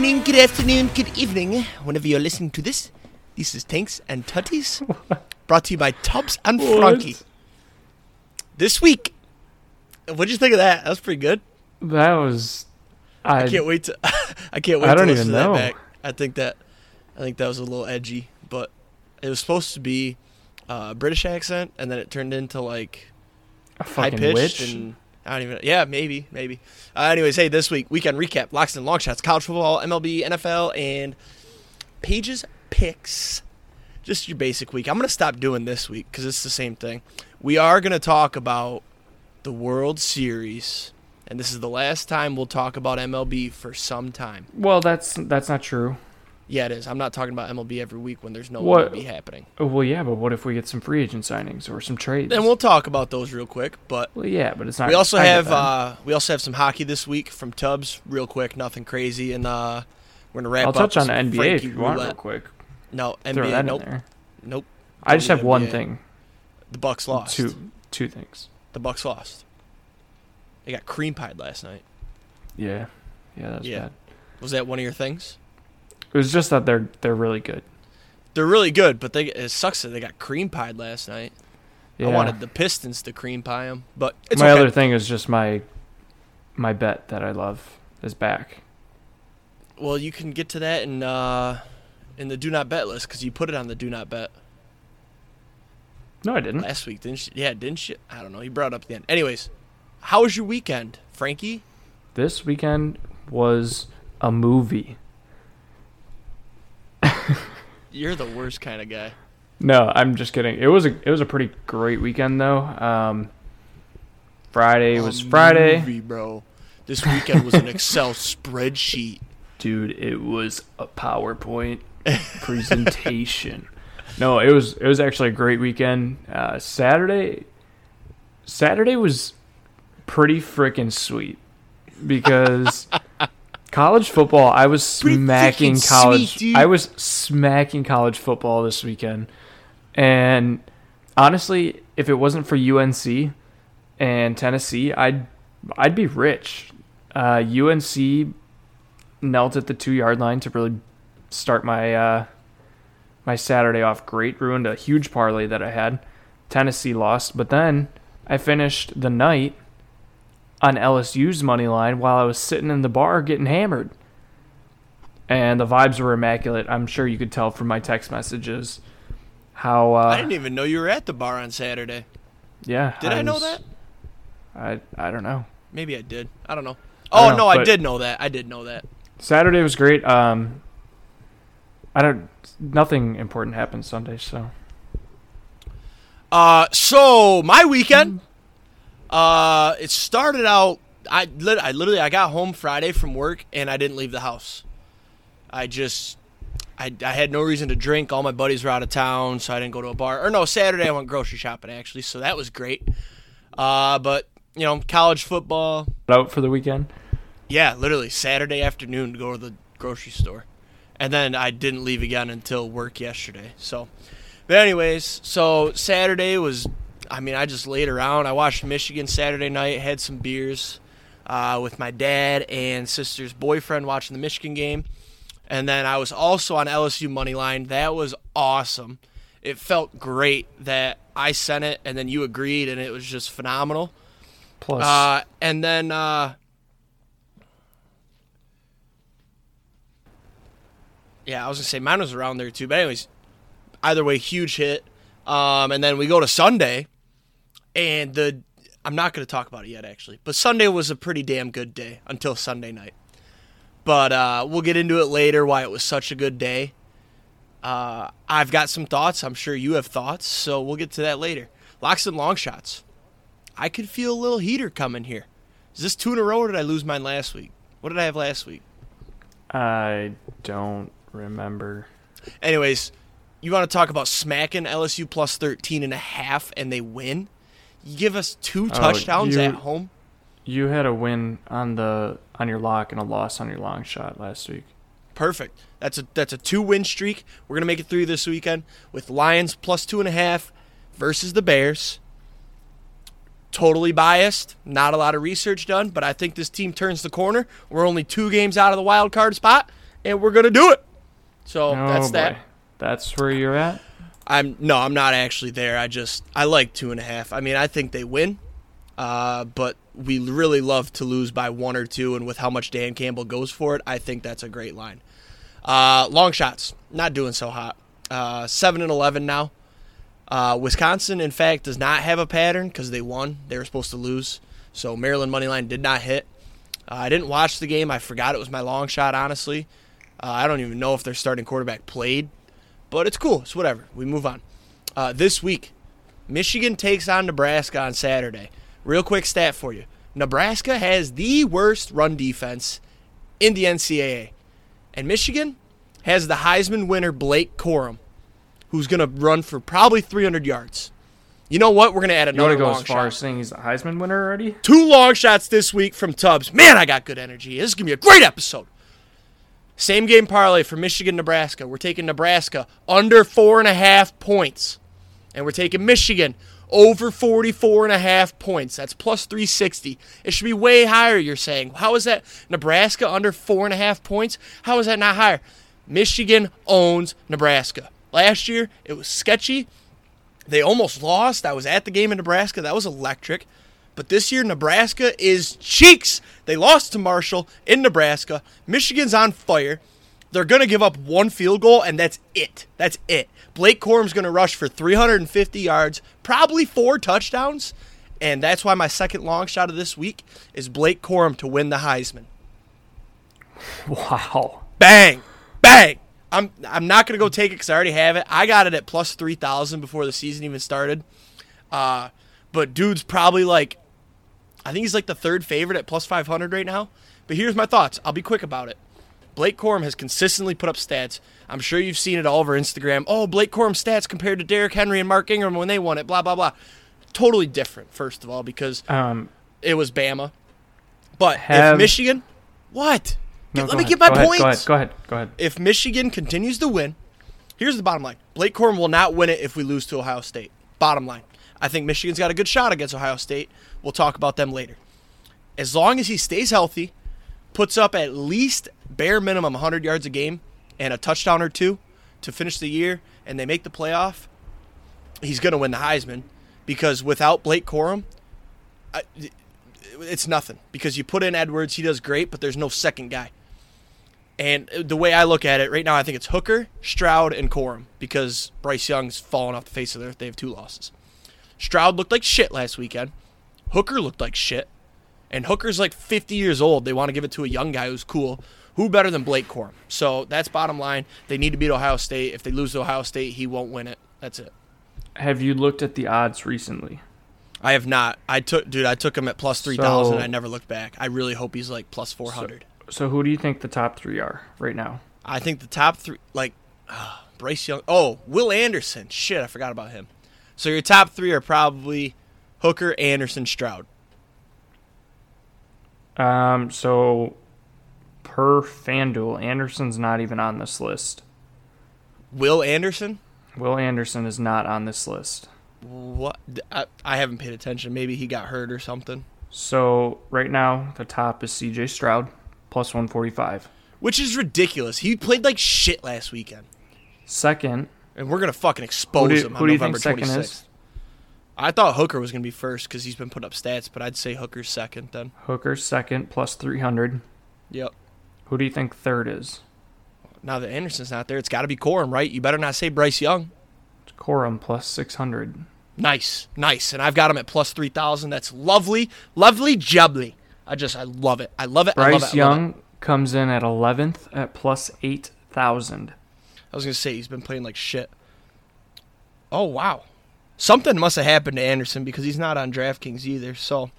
morning, good afternoon, good evening, whenever you're listening to this. This is Tanks and Tuddies, brought to you by Tubbs and Frankie. This week, what'd you think of that? That was pretty good. That was. I, I can't wait to. I can't wait. I don't to even listen to know. That back. I think that. I think that was a little edgy, but it was supposed to be uh, a British accent, and then it turned into like a high fucking witch. and I don't even. Yeah, maybe, maybe. Uh, anyways, hey, this week weekend recap: locks and long shots, college football, MLB, NFL, and Paige's picks. Just your basic week. I'm gonna stop doing this week because it's the same thing. We are gonna talk about the World Series, and this is the last time we'll talk about MLB for some time. Well, that's that's not true. Yeah, it is. I'm not talking about MLB every week when there's no What- MLB happening. Oh, well, yeah, but what if we get some free agent signings or some trades? Then we'll talk about those real quick, but. Well, yeah, but it's not. We also have uh, we also have some hockey this week from Tubbs, real quick, nothing crazy, and uh, we're gonna wrap I'll touch on some NBA Frankie if you want, real quick. No Throw NBA, that nope, in there. nope. I just have do one thing. The Bucks lost. Two two things. The Bucks lost. They got cream pied last night. Yeah, yeah, that's Yeah. bad. Was that one of your things? It was just that they're they're really good. They're really good, but they it sucks that they got cream pied last night. Yeah. I wanted the Pistons to cream pie them, but it's my okay. other thing is just my my bet that I love is back. Well, you can get to that in uh, in the do not bet list because you put it on the do not bet. No, I didn't. last week, didn't you? Yeah, didn't you? I don't know. You brought it up at the end. Anyways, how was your weekend, Frankie? This weekend was a movie. You're the worst kind of guy. No, I'm just kidding. It was a it was a pretty great weekend though. Um, Friday was A Friday, movie, bro. This weekend was an Excel spreadsheet. dude. It was a PowerPoint presentation. No, it was it was actually a great weekend. Uh, Saturday, Saturday was pretty freaking sweet because college football. I was smacking college. sweet. I was smacking college football this weekend, and honestly, if it wasn't for UNC and Tennessee, I'd I'd be rich. Uh, UNC knelt at the two yard line to really start my uh, my Saturday off great. Ruined a huge parlay that I had. Tennessee lost, but then I finished the night on LSU's money line while I was sitting in the bar getting hammered. And the vibes were immaculate. I'm sure you could tell from my text messages how. Uh, I didn't even know you were at the bar on Saturday. yeah. Did I, know was- that? I I don't know. Maybe I did. I don't know. I Oh don't know, no, I did know that. I did know that. Saturday was great. Um, I don't. Nothing important happened Sunday, so Uh, so my weekend, uh, it started out. I, lit- I literally I got home Friday from work and I didn't leave the house. I just I, I had no reason to drink. All my buddies were out of town, so I didn't go to a bar. Or no, Saturday I went grocery shopping actually, so that was great. Uh, but you know, college football. out for the weekend. Yeah, literally Saturday afternoon to go to the grocery store, and then I didn't leave again until work yesterday. So, but anyways, so Saturday was. I mean, I just laid around. I watched Michigan Saturday night. Had some beers uh, with my dad and sister's boyfriend watching the Michigan game, and then I was also on LSU money line. That was awesome. It felt great that I sent it and then you agreed, and it was just phenomenal. Plus, Uh, and then uh, yeah, I was gonna say mine was around there too. But anyways, either way, huge hit. Um, and then we go to Sunday, and the I'm not gonna talk about it yet actually, but Sunday was a pretty damn good day until Sunday night. But uh, we'll get into it later why it was such a good day. Uh, I've got some thoughts. I'm sure you have thoughts, so we'll get to that later. Locks and long shots. I could feel a little heater coming here. Is this two in a row or did I lose mine last week? What did I have last week? I don't remember. Anyways, you want to talk about smacking LSU plus 13 and a half and they win? You give us two oh, touchdowns you- at home? You had a win on the on your lock and a loss on your long shot last week. Perfect. That's a that's a two win streak. We're gonna make it through this weekend with Lions plus two and a half versus the Bears. Totally biased. Not a lot of research done, but I think this team turns the corner. We're only two games out of the wild card spot, and we're gonna do it. So Oh, that's boy. that. That's where you're at. I'm no, I'm not actually there. I just I like two and a half. I mean, I think they win, uh, but we really love to lose by one or two. And with how much Dan Campbell goes for it, I think that's a great line. Uh, long shots, not doing so hot. Uh, Seven and eleven now. Uh, Wisconsin, in fact, does not have a pattern because they won. They were supposed to lose, so Maryland money line did not hit. Uh, I didn't watch the game. I forgot it was my long shot. Honestly, uh, I don't even know if their starting quarterback played, but it's cool. It's whatever. We move on. Uh, this week, Michigan takes on Nebraska on Saturday. Real quick stat for you: Nebraska has the worst run defense in the NCAA, and Michigan has the Heisman winner Blake Corum, who's going to run for probably 300 yards. You know what? We're going to add You want another to go long as far shot. as saying he's a Heisman winner already? Two long shots this week from Tubbs. Man, I got good energy. This is going to be a great episode. Same game parlay for Michigan, Nebraska. We're taking Nebraska under four and a half points. And we're taking Michigan over 44 and a half points. That's plus 360. It should be way higher, you're saying. How is that Nebraska under four and a half points? How is that not higher? Michigan owns Nebraska. Last year, it was sketchy. They almost lost. I was at the game in Nebraska. That was electric. But this year, Nebraska is cheeks. They lost to Marshall in Nebraska. Michigan's on fire. They're going to give up one field goal, and that's it. That's it. Blake Corum's going to rush for 350 yards, probably four touchdowns. And that's why my second long shot of this week is Blake Corum to win the Heisman. Wow. Bang, bang. I'm I'm not gonna go take it because I already have it. I got it at plus three thousand before the season even started. Uh, but dude's probably like, I think he's like the third favorite at plus five hundred right now. But here's my thoughts. I'll be quick about it. Blake Corum has consistently put up stats. I'm sure you've seen it all over Instagram. Oh, Blake Corum stats compared to Derrick Henry and Mark Ingram when they won it. Blah blah blah. Totally different. First of all, because Um, it was Bama. But Have- if Michigan, what? no, Let me ahead. get my go ahead, points Go ahead. Go ahead. Go ahead. if Michigan continues to win, here's the bottom line. Blake Corum will not win it if we lose to Ohio State. Bottom line. I think Michigan's got a good shot against Ohio State. We'll talk about them later. As long as he stays healthy, puts up at least bare minimum 100 yards a game and a touchdown or two to finish the year, and they make the playoff, he's going to win the Heisman because without Blake Corum, it's nothing. Because you put in Edwards, he does great, but there's no second guy. And the way I look at it right now, I think it's Hooker, Stroud, and Corum because Bryce Young's fallen off the face of the earth. They have two losses. Stroud looked like shit last weekend. Hooker looked like shit. And Hooker's like 50 years old. They want to give it to a young guy who's cool. Who better than Blake Corum? So that's bottom line. They need to beat Ohio State. If they lose to Ohio State, he won't win it. That's it. Have you looked at the odds recently? I have not. I took, dude. I took him at plus three thousand. So- I never looked back. I really hope he's like plus four hundred. So who do you think the top three are right now? I think the top three, like ah, Bryce Young. Oh, Will Anderson. Shit, I forgot about him. So your top three are probably Hooker, Anderson, Stroud. Um, so per FanDuel, Anderson's not even on this list. Will Anderson. Will Anderson is not on this list. What? I, I haven't paid attention. Maybe he got hurt or something. So right now, the top is CJ Stroud, plus 145. Which is ridiculous. He played like shit last weekend, Second, and we're gonna fucking expose him who on November twenty sixth. I thought Hooker was gonna be first because he's been putting up stats, but I'd say Hooker's second then. Hooker second, plus 300. Yep. Who do you think third is? Now that Anderson's not there, it's got to be Corum, right? You better not say Bryce Young. Corum, plus 600. Nice, nice. And I've got him at plus 3,000. That's lovely, lovely jubbly. I just, I love it. I love it. I love Bryce it. Love it. Young comes in at 11th at plus 8,000. I was going to say he's been playing like shit. Oh, wow. Something must have happened to Anderson because he's not on DraftKings either. So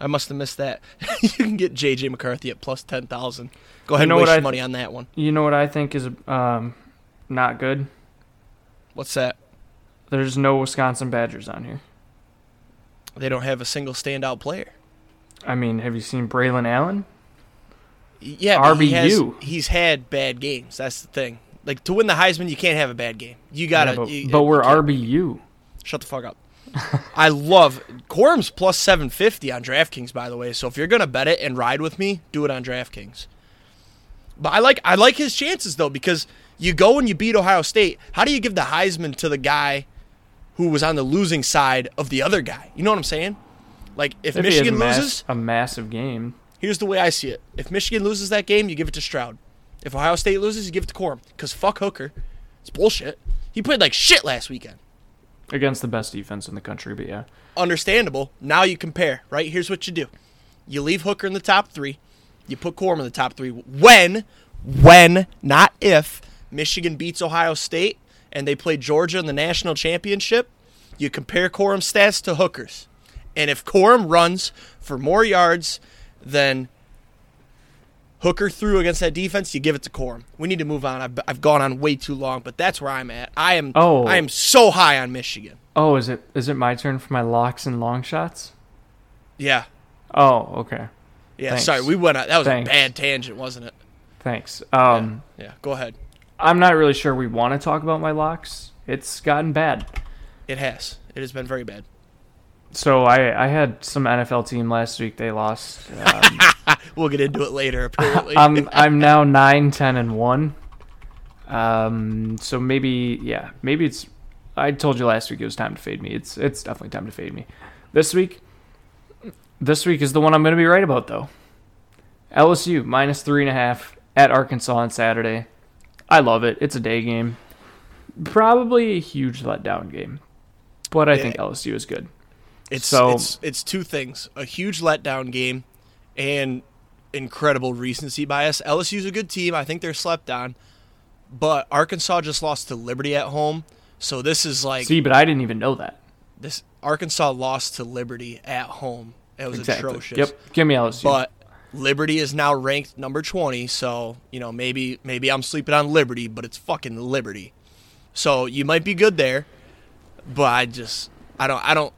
I must have missed that. you can get JJ McCarthy at plus 10,000. Go ahead You know and waste I- money on that one. You know what I think is um, not good? What's that? There's no Wisconsin Badgers on here. They don't have a single standout player. I mean, have you seen Braylon Allen? Yeah, but he has, RBU. he's had bad games. That's the thing. Like to win the Heisman, you can't have a bad game. You gotta. Yeah, but, you- but we're. RBU. Shut the fuck up. I love Corum's plus 750 on DraftKings, by the way. So if you're going to bet it and ride with me, do it on DraftKings. But I like I like his chances though because you go and you beat Ohio State. How do you give the Heisman to the guy who was on the losing side of the other guy? You know what I'm saying? Like if, Michigan a, mass- loses, a massive game, here's the way I see it. If Michigan loses that game, you give it to Stroud. If Ohio State loses, you give it to Corum. Because fuck Hooker. It's bullshit. He played like shit last weekend. against the best defense in the country, but yeah. Understandable. Now you compare, right? Here's what you do. You leave Hooker in the top three. You put Corum in the top three. When, when, not if, Michigan beats Ohio State and they play Georgia in the national championship, you compare Corum's stats to Hooker's. And if Corum runs for more yards than Hooker threw against that defense, you give it to Corum. We need to move on. I've, I've gone on way too long, but that's where I'm at. I am Oh. I am so high on Michigan. Oh, is it is it my turn for my locks and long shots? Yeah. Oh, okay. Yeah, Thanks. sorry, we went on. That was Thanks. a bad tangent, wasn't it? Thanks. Um, Yeah, go ahead. I'm not really sure we want to talk about my locks. It's gotten bad. It has. It has been very bad. So I I had some NFL team last week. They lost. Um, We'll get into it later. Apparently, I'm I'm now 9, 10, and one. Um, so maybe yeah, maybe it's. I told you last week it was time to fade me. It's it's definitely time to fade me. This week, this week is the one I'm going to be right about though. LSU minus three and a half at Arkansas on Saturday. I love it. It's a day game. Probably a huge letdown game, but I Yeah. think LSU is good. It's so- it's it's two things: a huge letdown game, and incredible recency bias. LSU's a good team. I think they're slept on, but Arkansas just lost to Liberty at home. So this is like See, but I didn't even know that. this. Arkansas lost to Liberty at home. It was atrocious. Yep. Give me LSU. But Liberty is now ranked number 20, so, you know, maybe maybe I'm sleeping on Liberty, but it's fucking Liberty. So, you might be good there, but I just I don't I don't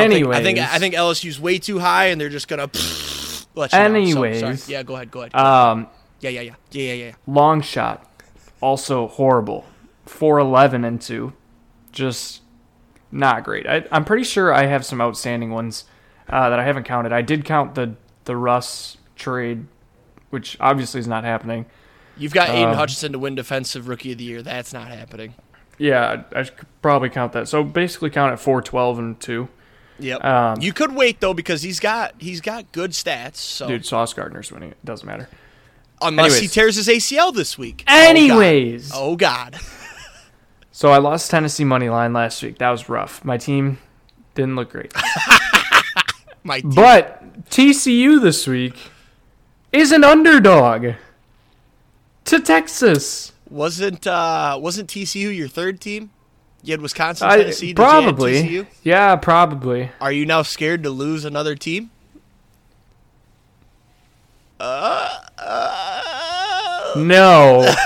I think, I think I think LSU's way too high and they're just going to let you. So, Anyways. sorry. Yeah, go ahead, go ahead. um, yeah, yeah, yeah. Yeah, yeah, yeah. long shot, also horrible. Four eleven and two, just not great. I, I'm pretty sure I have some outstanding ones uh, that I haven't counted. I did count the the Russ trade, which obviously is not happening. You've got Aidan Um, Hutchinson to win defensive rookie of the year. That's not happening. Yeah, I, I could probably count that. So basically, count it four twelve and two. Yep. Um, you could wait though because he's got he's got good stats. So Dude, Sauce Gardner's winning. It doesn't matter. unless he tears his ACL this week. Anyways, Oh God. so I lost Tennessee money line last week. That was rough. My team didn't look great. My team. But TCU this week is an underdog to Texas. Wasn't uh wasn't TCU your third team? You had Wisconsin, I, Tennessee. You probably. TCU? Yeah, probably. Are you now scared to lose another team? Uh, uh, No.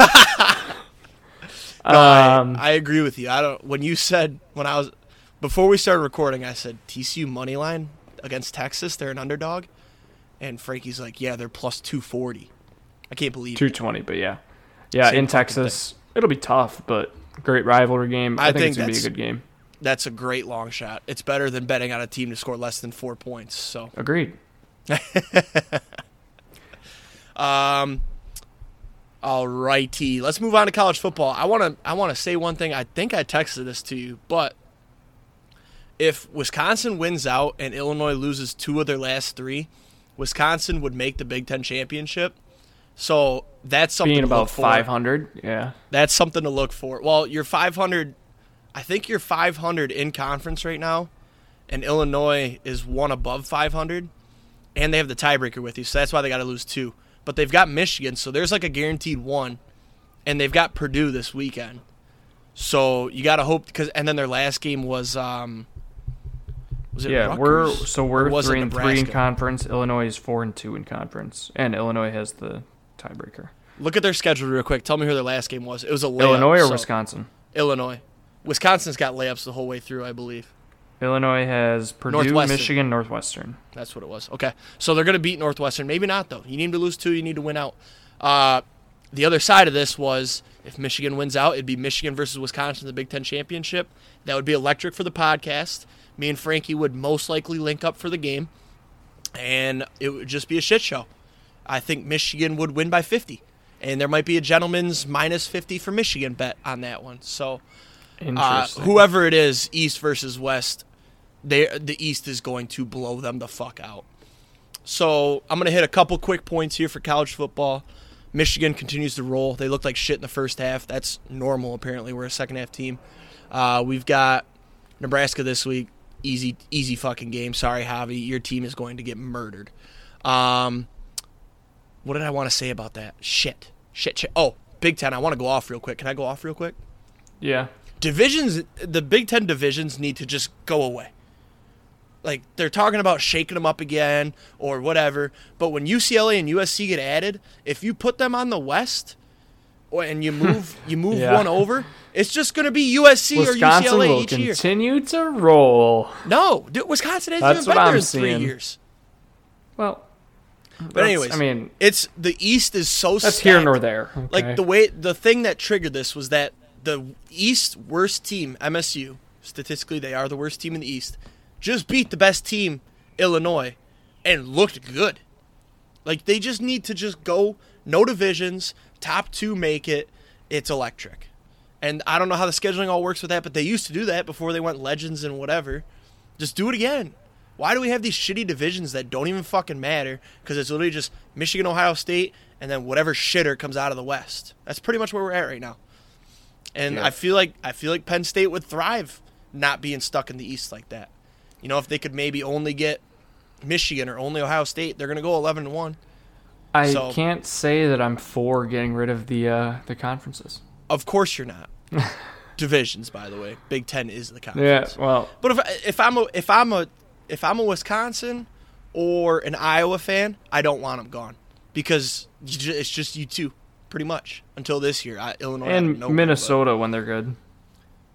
No, I- um, I, agree with you. I don't. When you said when I was before we started recording, I said TCU money line against Texas. They're an underdog, and Frankie's like, yeah, they're plus two forty. I can't believe. it. 220, but yeah. Yeah, Same in Texas, it'll be tough, but great rivalry game. I, I think, think it's going to be a good game. That's a great long shot. It's better than betting on a team to score less than four points. So, Agreed. um, all righty, let's move on to college football. I want to I want to say one thing. I think I texted this to you, but if Wisconsin wins out and Illinois loses two of their last three, Wisconsin would make the Big Ten championship. So that's something Being to about look for. 500, yeah. That's something to look for. Well, you're 500. I think you're 500 in conference right now, and Illinois is one above 500, and they have the tiebreaker with you, so that's why they got to lose two. But they've got Michigan, so there's like a guaranteed one, and they've got Purdue this weekend. So you got to hope because, and then their last game was um, was it Yeah, we're so we're three and three in conference. Illinois is four and two in conference, and Illinois has the tiebreaker. Look at their schedule real quick. Tell me who their last game was. It was a layup, Illinois or so- Wisconsin? Illinois. Wisconsin's got layups the whole way through, I believe. Illinois has Purdue, Northwestern. Michigan, Northwestern. That's what it was. Okay. So they're going to beat Northwestern. Maybe not, though. You need to lose two. You need to win out. Uh, the other side of this was if Michigan wins out, it'd be Michigan versus Wisconsin in the Big Ten Championship. That would be electric for the podcast. Me and Frankie would most likely link up for the game, and it would just be a shit show. I think Michigan would win by 50. and there might be a gentleman's minus 50 for Michigan bet on that one. So uh, whoever it is, East versus West, they the East is going to blow them the fuck out. So I'm gonna hit a couple quick points here for college football. Michigan continues to roll. They looked like shit in the first half. That's normal. Apparently, we're a second half team. Uh, we've got Nebraska this week. Easy, easy fucking game. Sorry, Javi. Your team is going to get murdered. Um, what did I want to say about that? Shit, shit, shit. Oh, Big Ten. I want to go off real quick. Can I go off real quick? yeah. divisions the big ten divisions need to just go away like they're talking about shaking them up again or whatever but when ucla and usc get added if you put them on the west and you move you move Yeah. one over it's just going to be usc or ucla will each year continue to roll. no dude, wisconsin hasn't That's even what been there I'm in three years Well, but anyways I mean, it's the east is so that's stacked. here nor there. Like the way the thing that triggered this was that the East worst team, MSU, statistically they are the worst team in the East, just beat the best team, Illinois, and looked good. Like they just need to just go no divisions, top two make it. It's electric. And I don't know how the scheduling all works with that, but they used to do that before they went legends and whatever. Just do it again. Why do we have these shitty divisions that don't even fucking matter? Because it's literally just Michigan, Ohio State, and then whatever shitter comes out of the West. That's pretty much where we're at right now. And Yeah. I feel like I feel like Penn State would thrive not being stuck in the East like that. You know, if they could maybe only get Michigan or only Ohio State, they're gonna go eleven and one. I so- can't say that I'm for getting rid of the uh, the conferences. Of course you're not. Divisions, by the way, Big Ten is the conference. Yeah. Well, But if if I'm a if I'm a if I'm a Wisconsin or an Iowa fan, I don't want them gone because it's just you two, pretty much until this year. I, Illinois and Minnesota when they're good.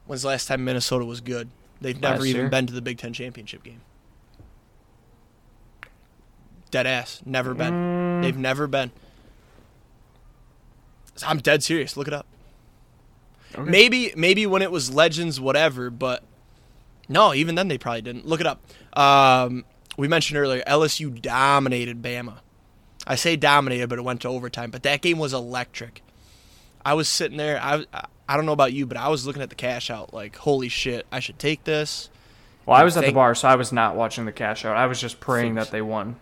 When's the last time Minnesota was good? They've never Last even year. been to the Big Ten championship game. Dead ass, never been. Mm. They've never been. I'm dead serious. Look it up. Okay. Maybe maybe when it was Legends, whatever, but no, even then they probably didn't. Look it up. Um, we mentioned earlier LSU dominated Bama. I say dominated, but it went to overtime. But that game was electric. I was sitting there. I I don't know about you, but I was looking at the cash out like, holy shit, I should take this. Well, I was at the bar, so I was not watching the cash out. I was just praying that they won.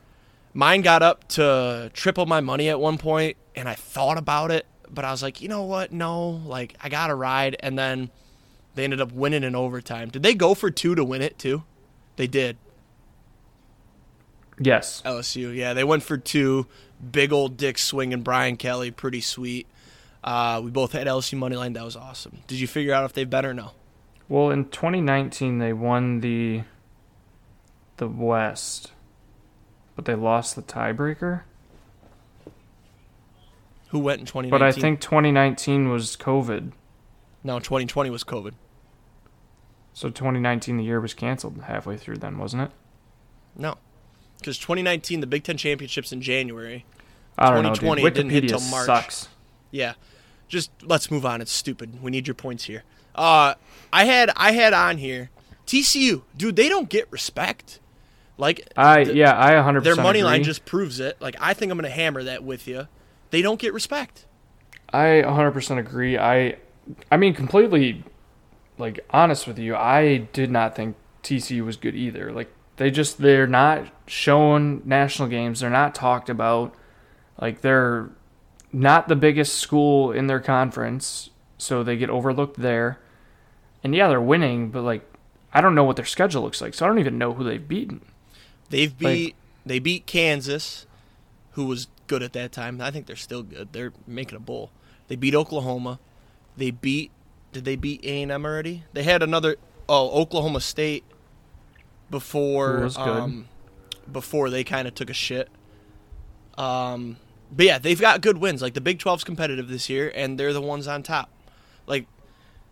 Mine got up to triple my money at one point, and I thought about it, but I was like, you know what? No, like I got to ride, and then they ended up winning in overtime. Did they go for two to win it too? They did. Yes. LSU, yeah, they went for two. Big old dick swinging Brian Kelly, pretty sweet. Uh, we both had LSU money line. That was awesome. Did you figure out if they've been or no? Well, in 2019 they won the the West, but they lost the tiebreaker. Who went in 2019? But I think 2019 was COVID, no, 2020 was COVID. so 2019 the year was canceled halfway through. Then wasn't it? No, because 2019 the Big Ten championships in January. I don't know. Dude. 2020 it didn't hit till March. sucks. Yeah. Just let's move on. It's stupid. We need your points here. Uh I had I had on here TCU. Dude, they don't get respect. Like I th- yeah, I 100. their money line just proves it. Like I think I'm going to hammer that with you. They don't get respect. I 100% agree. I I mean completely like honest with you. I did not think TCU was good either. Like they just they're not showing national games. They're not talked about. Like they're not the biggest school in their conference, so they get overlooked there. And yeah, they're winning, but like I don't know what their schedule looks like. So I don't even know who they've beaten. They've Like- beat they beat Kansas, who was good at that time. I think they're still good. They're making a bowl. They beat Oklahoma. They beat did they beat A&M already? They had another oh, Oklahoma State before was good. um before they kind of took a shit. Um but yeah, they've got good wins. Like the Big 12's competitive this year and they're the ones on top. Like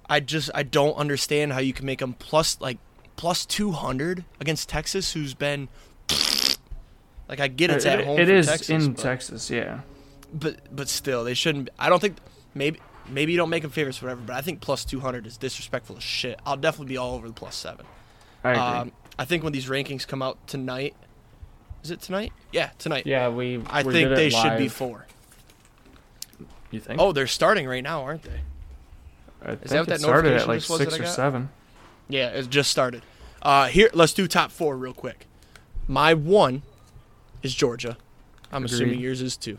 I just I don't understand how you can make them plus like plus 200 against Texas who's been like I get it's at It- home it is Texas, in but, Texas, yeah. but but still they shouldn't I don't think maybe maybe you don't make them favorites whatever, but I think plus 200 is disrespectful as shit. I'll definitely be all over the plus 7. I agree. Um, I think when these rankings come out tonight, is it tonight? Yeah, tonight. yeah, we I we think they should be four. You think? Oh, they're starting right now, aren't they? I think that what it that started at like just was that six or seven. Yeah, it just started. Uh, here, let's do top four real quick. My one is Georgia. I'm Agreed. assuming yours is two.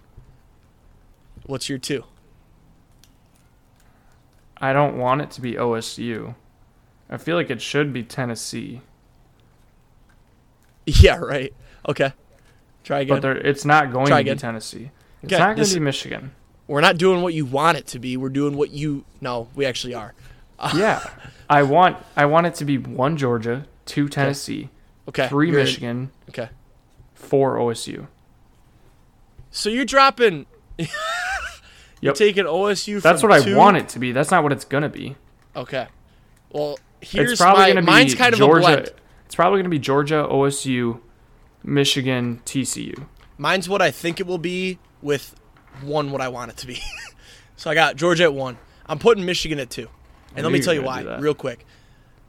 What's your two? I don't want it to be OSU. I feel like it should be Tennessee, Yeah, right. Okay. Try again. but there, it's not going Try to again. be Tennessee. It's Okay, not going to be Michigan. We're not doing what you want it to be. We're doing what you. No, we actually are. yeah, I want I want it to be one Georgia, two Tennessee, Okay. 3 you're- Michigan, Okay. four OSU. So you're dropping. you're Yep. taking OSU. That's what I want it to be. That's not what it's going to be. Okay. Well, here's it's probably my. to be mine's kind of a Georgia. blend. It's probably going to be Georgia, OSU, Michigan, TCU. Mine's what I think it will be with one what I want it to be. so I got Georgia at one. I'm putting Michigan at two. And I let me tell you why, real quick.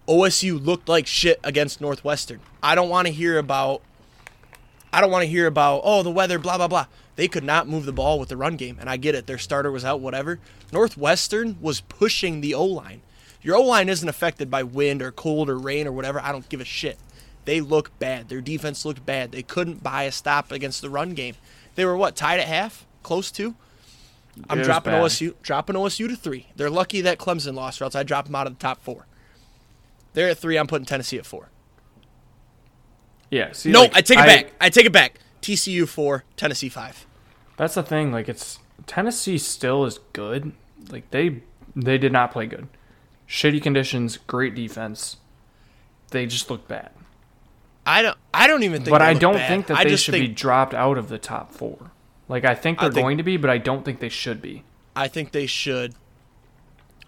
OSU looked like shit against Northwestern. I don't want to hear about I don't want to hear about oh the weather blah blah blah. They could not move the ball with the run game and I get it. Their starter was out whatever. Northwestern was pushing the O-line. Your O-line isn't affected by wind or cold or rain or whatever. I don't give a shit. They look bad. Their defense looked bad. They couldn't buy a stop against the run game. They were what tied at half, close to. I'm It dropping. OSU, dropping OSU to three. They're lucky that Clemson lost, or else I drop them out of the top four. They're at three. I'm putting Tennessee at four. Yeah. See, no, like, I take it back. I take it back. TCU four, Tennessee five. That's the thing. Like it's Tennessee still is good. Like they they did not play good. Shitty conditions, great defense. They just look bad. I don't. I don't even think. but they I don't bad. think that I they should think, be dropped out of the top four. Like I think they're think- going to be, but I don't think they should be. I think they should.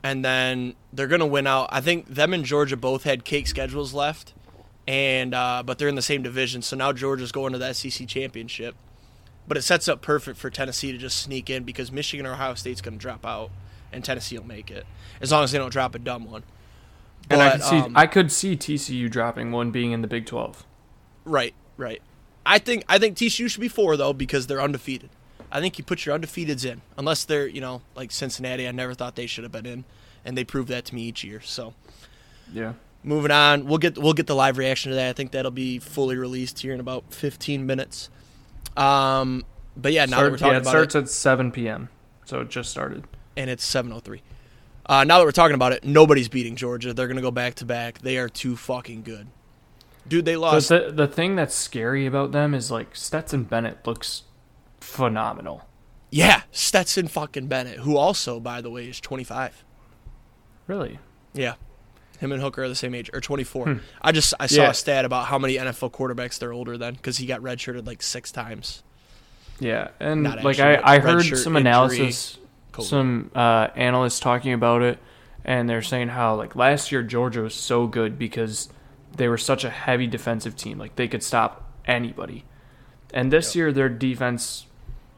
And then they're gonna win out. I think them and Georgia both had cake schedules left, and uh, but they're in the same division. So now Georgia's going to the SEC championship. But it sets up perfect for Tennessee to just sneak in because Michigan or Ohio State's gonna drop out, and Tennessee will make it as long as they don't drop a dumb one. And I But, could see um, I could see TCU dropping one being in the Big Twelve. Right, right. I think I think TCU should be four though because they're undefeated. I think you put your undefeateds in, unless they're you know like Cincinnati. I never thought they should have been in, and they prove that to me each year. So Yeah. moving on, we'll get we'll get the live reaction to that. I think that'll be fully released here in about 15 minutes. Um, but yeah, now that we're talking yeah, it about starts it, at seven PM. So it just started. and it's 7:03. Uh, now that we're talking about it, nobody's beating Georgia. They're gonna go back to back. They are too fucking good, dude. They But lost. the the thing that's scary about them is like Stetson Bennett looks phenomenal. yeah, Stetson fucking Bennett, who also, by the way, is 25. Really? Yeah. Him and Hooker are the same age, or 24. Hmm. I just I saw Yeah. a stat about how many NFL quarterbacks they're older than because he got redshirted like six times. Yeah, and Not like actually, I, I heard some analysis, COVID. some uh, analysts talking about it, and they're saying how like last year Georgia was so good because they were such a heavy defensive team, like they could stop anybody, and this year their defense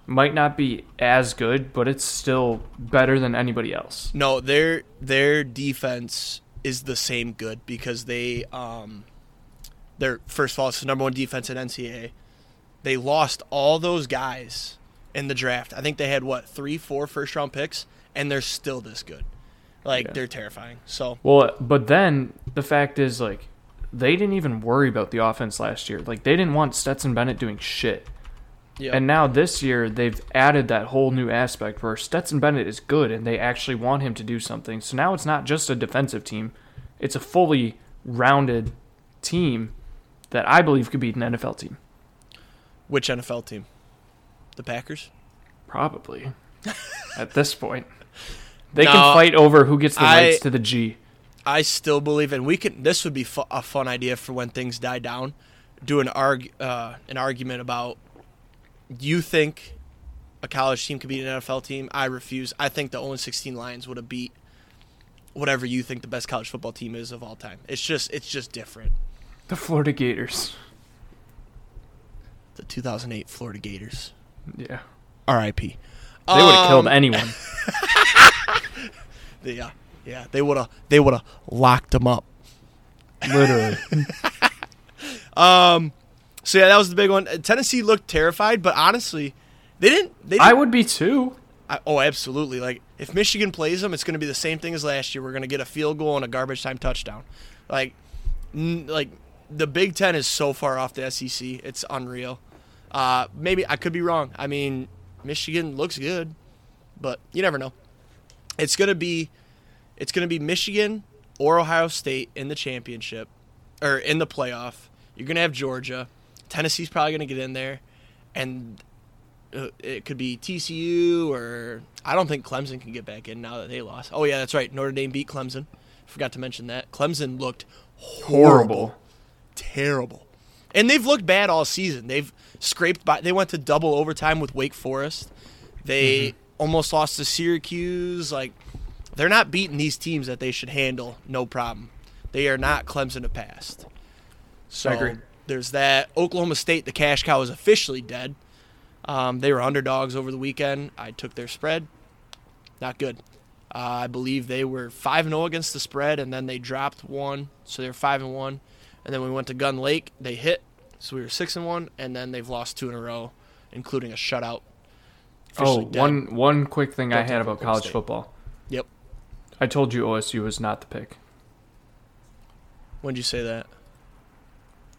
might not be as good, but it's still better than anybody else. No, their their defense is the same good because they um their first of all it's the number one defense in NCAA. They lost all those guys in the draft. I think they had what three, four first round picks, and they're still this good. Like Yeah. they're terrifying. So Well, but then the fact is like they didn't even worry about the offense last year. Like they didn't want Stetson Bennett doing shit. Yeah, And now this year they've added that whole new aspect where Stetson Bennett is good and they actually want him to do something. So now it's not just a defensive team; it's a fully rounded team that I believe could beat an NFL team. which NFL team? The Packers. Probably at this point, they No, can fight over who gets the I- rights to the G. I still believe, and we can. This would be fu- a fun idea for when things die down. Do an arg uh, an argument about. You think a college team could beat an NFL team? I refuse. I think the 0 16 Lions would have beat whatever you think the best college football team is of all time. It's just it's just different. The Florida Gators. The 2008 Florida Gators. Yeah, R.I.P. they would have killed Um, anyone. Yeah, yeah. They would have they would have locked them up. Literally. Um, so yeah, that was the big one. Tennessee looked terrified, but honestly, they didn't. They didn't I would be too. I, oh, absolutely. Like if Michigan plays them, it's going to be the same thing as last year. We're going to get a field goal and a garbage time touchdown. Like, n- like the Big Ten is so far off the SEC. It's unreal. Uh, maybe I could be wrong. I mean, Michigan looks good, but you never know. It's gonna be, it's gonna be Michigan or Ohio State in the championship, or in the playoff. You're gonna have Georgia. Tennessee's probably gonna get in there, and uh, it could be TCU or I don't think Clemson can get back in now that they lost. Oh yeah, that's right. Notre Dame beat Clemson. Forgot to mention that. Clemson looked horrible, terrible, and they've looked bad all season. They've scraped by. They went to double overtime with Wake Forest. They almost lost to Syracuse. Like they're not beating these teams that they should handle. No problem. They are not Clemson of past. So I agree. There's that. Oklahoma State, the cash cow is officially dead. Um, they were underdogs over the weekend. I took their spread. Not good. Uh, I believe they were five and zero against the spread, and then they dropped one, so they're five and one. And then we went to Gun Lake. They hit, so we were six and one, and then they've lost two in a row, including a shutout. Oh, one one quick thing I had about college State. football. Yep. I told you OSU was not the pick. When'd you say that?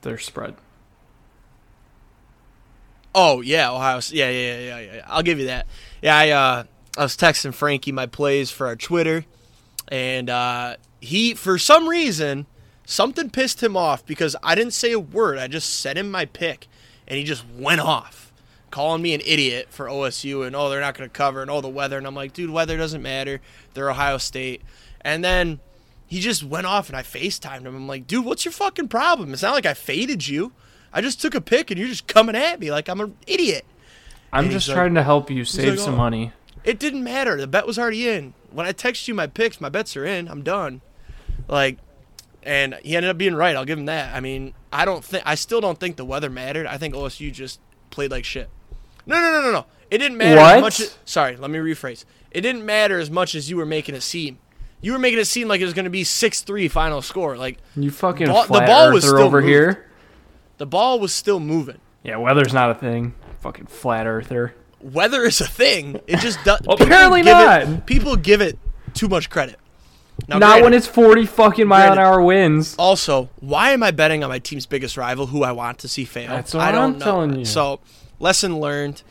Their spread. Oh yeah, Ohio. Yeah, yeah, yeah, yeah, yeah. I'll give you that. Yeah, I uh, I was texting Frankie my plays for our Twitter, and uh, he for some reason something pissed him off because I didn't say a word. I just said him my pick, and he just went off, calling me an idiot for OSU and oh they're not going to cover and oh the weather and I'm like dude weather doesn't matter. They're Ohio State, and then he just went off and I FaceTimed him. I'm like dude what's your fucking problem? It's not like I faded you. I just took a pick and you're just coming at me like I'm an idiot. I'm And just he's like- trying to help you save like, some "Oh." money. It didn't matter. The bet was already in. When I text you my picks, my bets are in. I'm done. Like, and he ended up being right. I'll give him that. I mean, I don't think. I still don't think the weather mattered. I think OSU just played like shit. No, no, no, no, no. It didn't matter What? as much. As, sorry, let me rephrase. It didn't matter as much as you were making it seem. You were making it seem like it was going to be six three final score. Like You fucking Ball- the flat ball was earther still over moved. here. the ball was still moving. Yeah, weather's not a thing. Fucking flat earther. Weather is a thing. It just does. Well, apparently not. It, people give it too much credit. Now, not granted- when it's 40 fucking mile an Granted. hour winds. Also, why am I betting on my team's biggest rival, who I want to see fail? That's what I don't I'm know. telling you. So, lesson learned.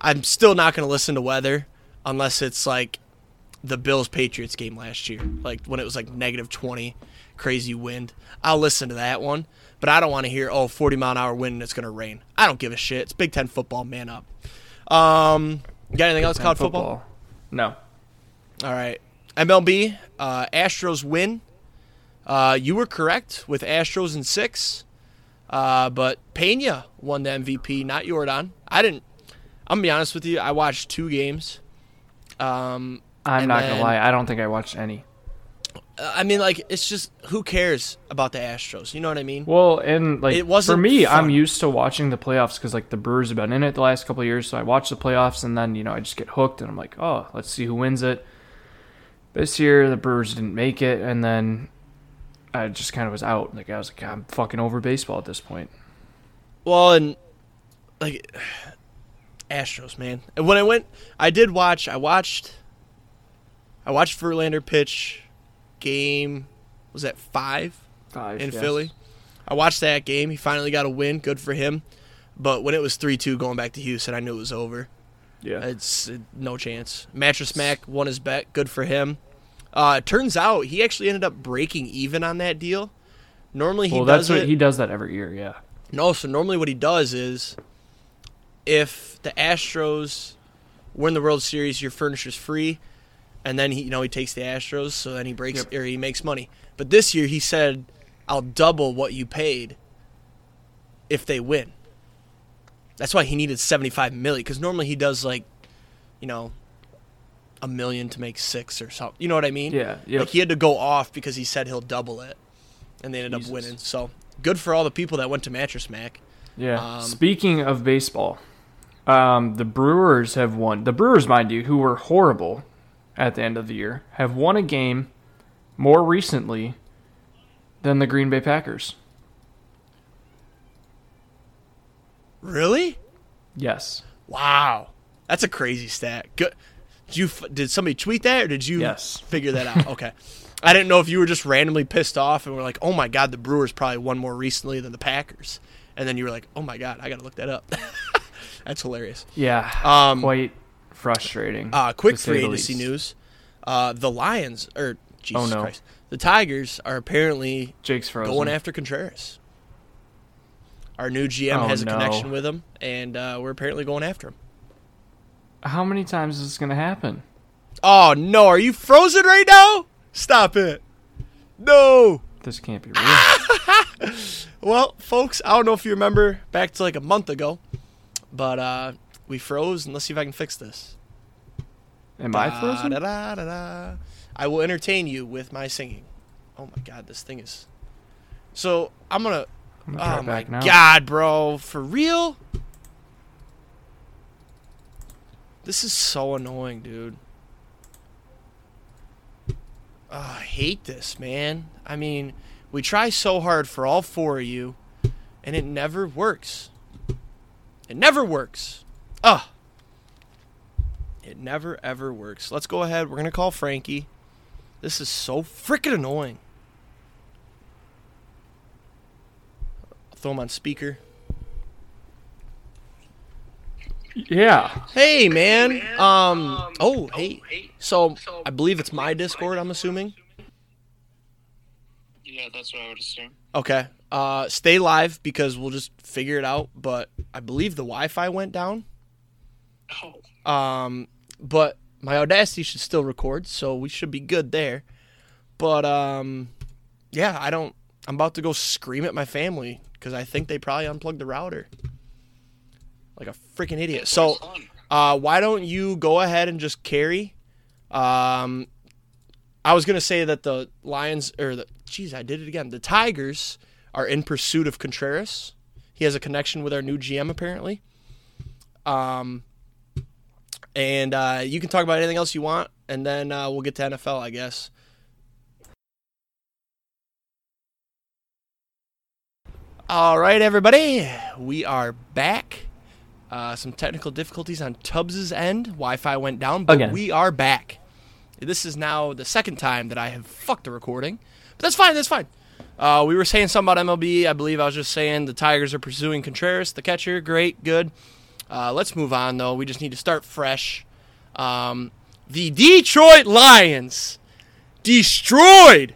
I'm still not going to listen to weather unless it's like the Bills Patriots game last year, like when it was like negative 20, crazy wind. I'll listen to that one, but I don't want to hear oh 40 mile an hour wind and it's going to rain. I don't give a shit. It's Big Ten football. Man up. Um, you got anything else called football? No. All right. MLB, uh, Astros win. Uh, you were correct with Astros in six, uh, but Pena won the MVP, not Yordan. I didn't. I'm gonna be honest with you. I watched two games. Um, I'm And not then- gonna lie. I don't think I watched any. Uh, I mean, like, it's just who cares about the Astros? You know what I mean? Well, and like It wasn't for me, fun. I'm used to watching the playoffs because like the Brewers have been in it the last couple of years. So I watch the playoffs, and then you know I just get hooked, and I'm like, oh, let's see who wins it. This year, the Brewers didn't make it, and then I just kind of was out. Like I was like, I'm fucking over baseball at this point. Well, and like Astros, man. And when I went, I did watch. I watched. I watched Verlander pitch. Game was that five Five in Philly. I watched that game. He finally got a win. Good for him. But when it was three two going back to Houston, I knew it was over. Yeah. It's uh, no chance. Mattress Mac won his bet. Good for him. Uh, it turns out he actually ended up breaking even on that deal. Normally he well, does that's what it. he does that every year. Yeah. No, so normally what he does is if the Astros win the World Series, your furniture's free, and then he you know he takes the Astros, so then he breaks Yep. or he makes money. But this year he said, "I'll double what you paid if they win." That's why he needed 75 million cuz normally he does like you know a million to make 6 or something. You know what I mean? Yeah. Yep. Like he had to go off because he said he'll double it, and they ended Jesus. up winning. So good for all the people that went to Mattress Mac. Yeah. Um, Speaking of baseball, um, the Brewers have won. The Brewers, mind you, who were horrible at the end of the year, have won a game more recently than the Green Bay Packers. Really? Yes. Wow, that's a crazy stat. Good. Did you did somebody tweet that or did you Yes. figure that out? Okay. I didn't know if you were just randomly pissed off and were like, "Oh my god, the Brewers probably won more recently than the Packers," and then you were like, "Oh my god, I gotta look that up." That's hilarious. Yeah, Um, quite frustrating. Uh, quick to free agency news: uh, the Lions or Jesus Oh, no. Christ, the Tigers are apparently Jake's frozen. going after Contreras. Our new GM Oh, has a no. connection with him, and uh, we're apparently going after him. How many times is this gonna happen? Oh no, are you frozen right now? Stop it. No. This can't be real. Well, folks, I don't know if you remember back to like a month ago, but uh, we froze, and let's see if I can fix this. Am I frozen? Da-da-da-da-da. I will entertain you with my singing. Oh my god, this thing is. So I'm gonna. I'm gonna Oh my now. god, bro, for real? This is so annoying, dude. Oh, I hate this, man. I mean, we try so hard for all four of you, and it never works. It never works. Ugh. It never ever works. Let's go ahead. We're gonna call Frankie. This is so freaking annoying. I'll throw him on speaker. Yeah. Hey, man. Um. Oh, hey. So I believe it's my Discord. I'm assuming. Yeah, that's what I would assume. Okay. Uh, stay live because we'll just figure it out. But I believe the Wi-Fi went down. Oh, Um, but my Audacity should still record, so we should be good there. But um, yeah, I don't. I'm about to go scream at my family because I think they probably unplugged the router. Like a freaking idiot. So, uh, why don't you go ahead and just carry? Um, I was gonna say that the Lions or the geez, I did it again. The Tigers are in pursuit of Contreras. He has a connection with our new GM apparently. Um, and uh, you can talk about anything else you want, and then uh, we'll get to NFL, I guess. All right, everybody, we are back. Uh, some technical difficulties on Tubbs's end. Wi-Fi went down, but Again. we are back. This is now the second time that I have fucked the recording, but that's fine. That's fine. Uh, we were saying something about MLB. I believe I was just saying the Tigers are pursuing Contreras, the catcher. Great, good. Uh, let's move on, though. We just need to start fresh. Um, the Detroit Lions destroyed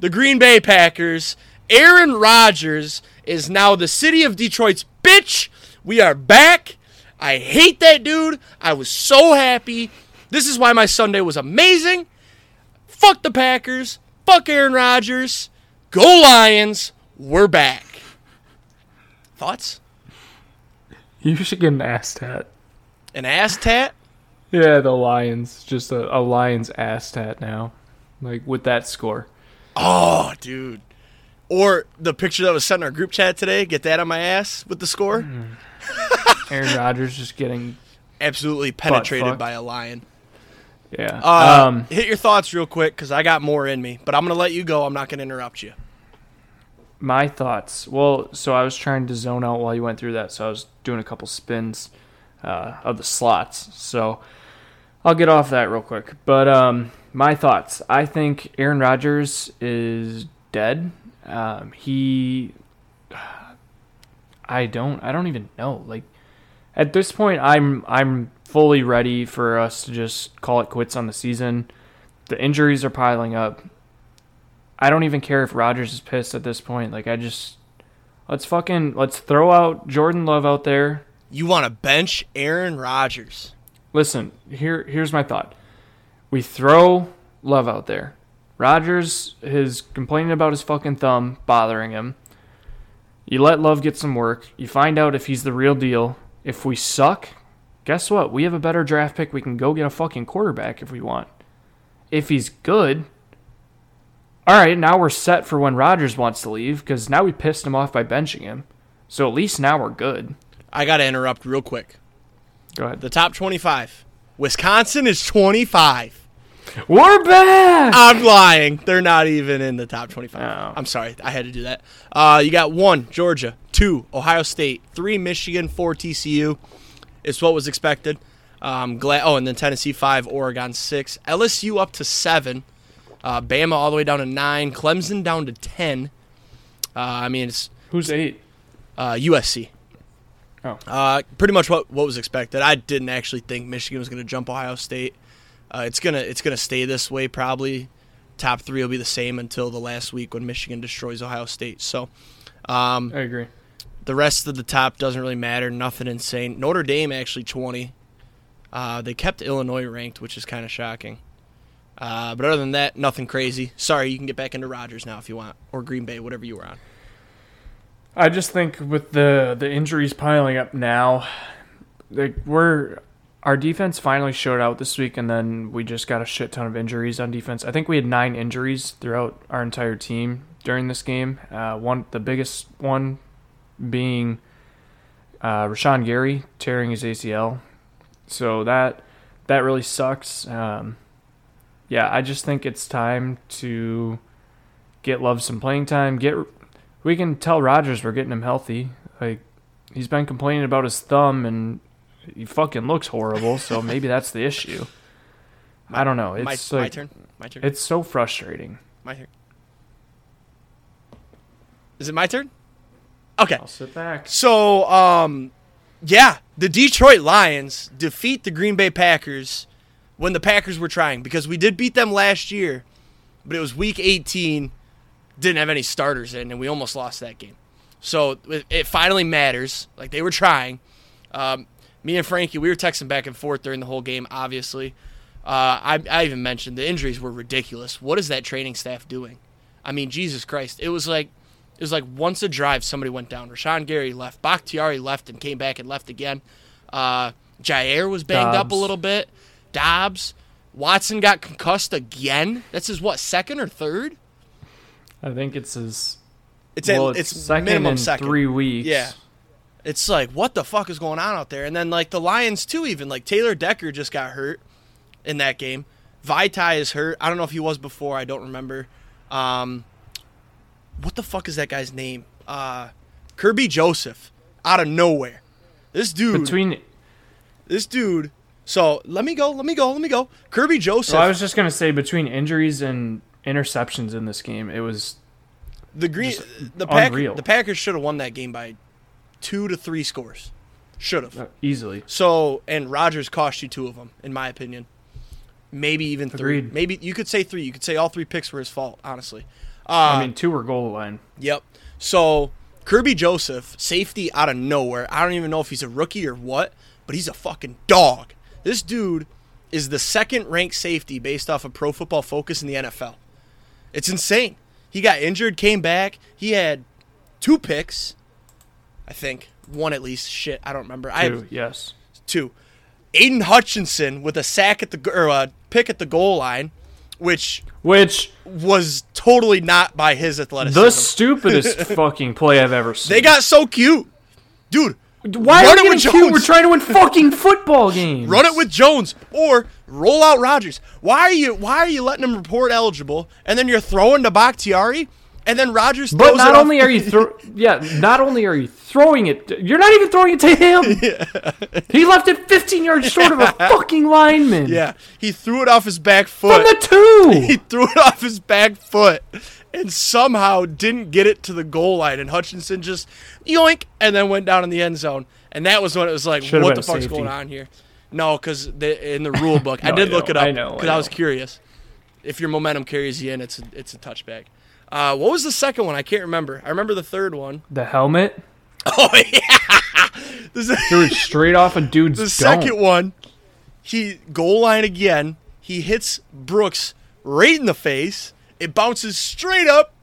the Green Bay Packers. Aaron Rodgers is now the city of Detroit's bitch. We are back. I hate that dude. I was so happy. This is why my Sunday was amazing. Fuck the Packers. Fuck Aaron Rodgers. Go Lions. We're back. Thoughts? You should get an ass tat. An ass tat? Yeah, the Lions. Just a, a Lions ass tat now. Like with that score. Oh, dude. Or the picture that was sent in our group chat today. Get that on my ass with the score. Aaron Rodgers just getting Absolutely penetrated by a lion. yeah. Uh, um hit your thoughts real quick because I got more in me, but I'm gonna let you go. I'm not gonna interrupt you. My thoughts. Well, so I was trying to zone out while you went through that, so I was doing a couple spins uh, of the slots. So I'll get off that real quick. But um, my thoughts. I think Aaron Rodgers is dead. Um, he, I don't, I don't even know. Like at this point, I'm, I'm fully ready for us to just call it quits on the season. The injuries are piling up. I don't even care if Rodgers is pissed at this point. Like I just let's fucking let's throw out Jordan Love out there. You want to bench Aaron Rodgers? Listen, here here's my thought. We throw Love out there. Rodgers is complaining about his fucking thumb bothering him. You let Love get some work. You find out if he's the real deal. If we suck, guess what? We have a better draft pick. We can go get a fucking quarterback if we want. If he's good, all right, now we're set for when Rodgers wants to leave because now we pissed him off by benching him. So at least now we're good. I gotta interrupt real quick. Go ahead. The top 25. Wisconsin is 25. We're back. I'm lying. They're not even in the top 25. Oh. I'm sorry. I had to do that. Uh, you got one, Georgia. Two, Ohio State. Three, Michigan. Four, TCU. It's what was expected. Um, glad. Oh, and then Tennessee five, Oregon six, LSU up to seven, uh, Bama all the way down to nine, Clemson down to ten. Uh, I mean, it's Who's eight? uh, USC. Oh. Uh, pretty much what what was expected. I didn't actually think Michigan was going to jump Ohio State. Uh, it's gonna it's gonna stay this way probably. Top three will be the same until the last week when Michigan destroys Ohio State. So, um, I agree. the rest of the top doesn't really matter. Nothing insane. Notre Dame actually twenty. Uh, they kept Illinois ranked, which is kind of shocking. Uh, but other than that, nothing crazy. Sorry, you can get back into Rodgers now if you want, or Green Bay, whatever you were on. I just think with the the injuries piling up now, like we're our defense finally showed out this week, and then we just got a shit ton of injuries on defense. I think we had nine injuries throughout our entire team during this game. Uh, one, the biggest one being uh, Rashan Gary tearing his ACL. So that that really sucks. Um, yeah, I just think it's time to get Love some playing time. Get we can tell Rodgers we're getting him healthy. Like he's been complaining about his thumb and he fucking looks horrible, so maybe that's the issue. I don't know. my, It's my like turn. My turn. it's so frustrating. my turn. Is it my turn? Okay. I'll sit back. So, um, yeah, the Detroit Lions defeat the Green Bay Packers when the Packers were trying because we did beat them last year, but it was week 18, didn't have any starters in, and we almost lost that game. So it, finally matters. Like they were trying. Um, me and Frankie, we were texting back and forth during the whole game, obviously. Uh, I, I even mentioned the injuries were ridiculous. What is that training staff doing? I mean, Jesus Christ. It was like it was like once a drive somebody went down. Rashan Gary left. Bakhtiari left and came back and left again. Uh, Jaire was banged up a little bit. Doubs. Watson got concussed again. That's his what, second or third? I think it's his It's well, at, it's, it's second minimum in second. three weeks. Yeah. It's like what the fuck is going on out there? And then like the Lions too, even like Taylor Decker just got hurt in that game. Vaitai is hurt. I don't know if he was before. I don't remember. Um, what the fuck is that guy's name? Uh, Kerby Joseph out of nowhere. This dude. Between this dude. So let me go. Let me go. Let me go. Kerby Joseph. well, I was just gonna say between injuries and interceptions in this game, it was the green. The Pack. The Packers should have won that game by two to three scores. Should have. uh, easily. So, and Rodgers cost you two of them, in my opinion. Maybe even three. Agreed. Maybe you could say three. You could say all three picks were his fault, honestly. Uh, I mean, two were goal line. yep. So, Kerby Joseph, safety out of nowhere. I don't even know if he's a rookie or what, but he's a fucking dog. This dude is the second ranked safety based off of Pro Football Focus in the NFL. It's insane. He got injured, came back. He had two picks, I think. One at least. Shit, I don't remember. I have Two, yes. two. Aidan Hutchinson with a sack at the or a pick at the goal line, which Which was totally not by his athleticism. the stupidest fucking play I've ever seen. they got so cute, dude. Why run are it we with getting cute? Jones. We're trying to win fucking football games. Run it with Jones or roll out Rodgers. Why are you Why are you letting him report eligible and then you're throwing to Bakhtiari and then Rodgers But not it only are you throw, yeah, not only are you throwing it, you're not even throwing it to him. He left it 15 yards short of a fucking lineman. yeah he threw it off his back foot. from the he threw it off his back foot and somehow didn't get it to the goal line. And Hutchinson just yoink and then went down in the end zone. And that was when it was like, Should've what the fuck's safety. going on here? No, because in the rule book, I did I look it up I know, I because I, was curious. If your momentum carries you in, it's a, it's a touchback. Uh, what was the second one? I can't remember. I remember the third one. The helmet Oh yeah, it straight off a dude's the dome. second one, he goal line again. He hits Brooks right in the face. It bounces straight up,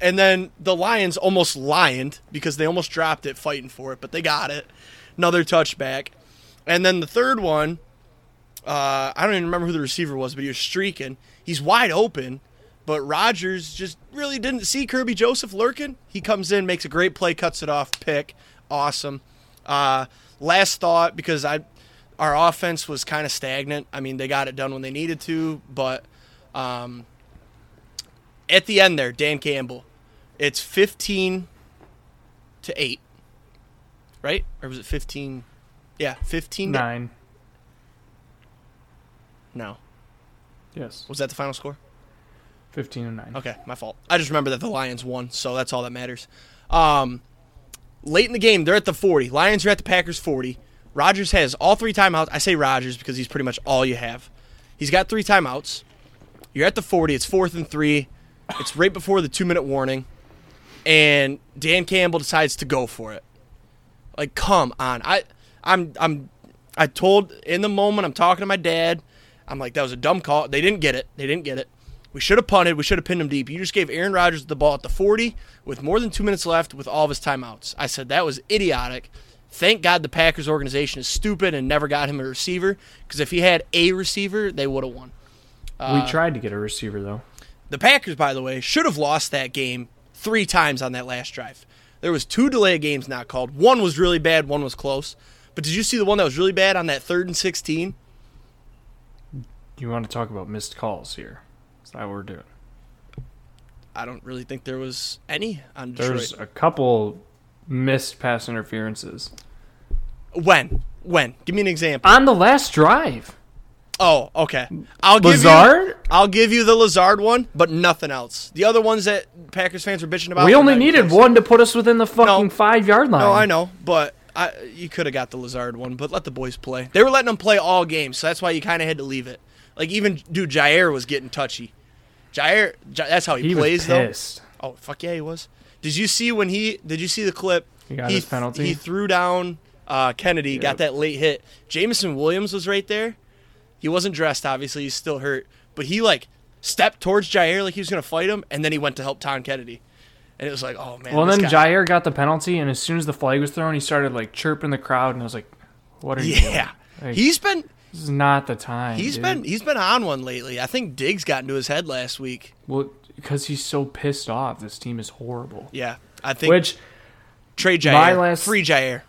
and then the Lions almost lioned because they almost dropped it fighting for it, but they got it. Another touchback, and then the third one. Uh, I don't even remember who the receiver was, but he was streaking. He's wide open, but Rodgers just really didn't see Kerby Joseph lurking. He comes in, makes a great play, cuts it off, pick, awesome. Uh, last thought because I, our offense was kind of stagnant. I mean, they got it done when they needed to, but um, at the end there, Dan Campbell, it's fifteen to eight, right? Or was it fifteen? Yeah, fifteen. To, No. Yes, Was that the final score? fifteen and nine. Okay, my fault. I just remember that the Lions won, so that's all that matters. Um, late in the game, they're at the 40. Lions are at the Packers 40. Rodgers has all three timeouts. I say Rodgers because he's pretty much all you have. He's got three timeouts. You're at the 40. It's fourth and three. It's right before the two minute warning. And Dan Campbell decides to go for it. Like, come on. I, I'm, I'm, I told in the moment. I'm talking to my dad. I'm like, that was a dumb call. They didn't get it. They didn't get it. We should have punted. We should have pinned him deep. You just gave Aaron Rodgers the ball at the 40 with more than two minutes left with all of his timeouts. I said that was idiotic. Thank God the Packers organization is stupid and never got him a receiver because if he had a receiver, they would have won. we uh, tried to get a receiver though. The Packers, by the way, should have lost that game three times on that last drive. There was two delay of games not called. One was really bad. One was close. But did you see the one that was really bad on that third and 16? You want to talk about missed calls here? Is that what we're doing? I don't really think there was any on Detroit. There's a couple missed pass interferences When? When? Give me an example. on the last drive. Oh, okay. I'll give you. I'll give you the Lazard one, but nothing else. The other ones that Packers fans were bitching about. We only needed close. one to put us within the fucking five yard line. No, I know, but I, you could have got the Lazard one, but let the boys play. They were letting them play all games, so that's why you kind of had to leave it. Like even dude, Jaire was getting touchy. Jaire, Ja- that's how he, He plays though. Oh fuck yeah, he was. Did you see when he? Did you see the clip? He got he, his penalty? He threw down uh, Kennedy, got that late hit. Jameson Williams was right there. He wasn't dressed, obviously. He's still hurt, but he like stepped towards Jaire like he was gonna fight him, and then he went to help Tom Kennedy, and it was like, oh man. Well, then guy- Jaire got the penalty, and as soon as the flag was thrown, he started like chirping the crowd, and I was like, "What are you doing? Yeah, Like, he's been this is not the time." He's dude. been he's been on one lately. I think Diggs got into his head last week. well because he's so pissed off. This team is horrible. Yeah, I think Which trade my Jaire, last- free Jaire,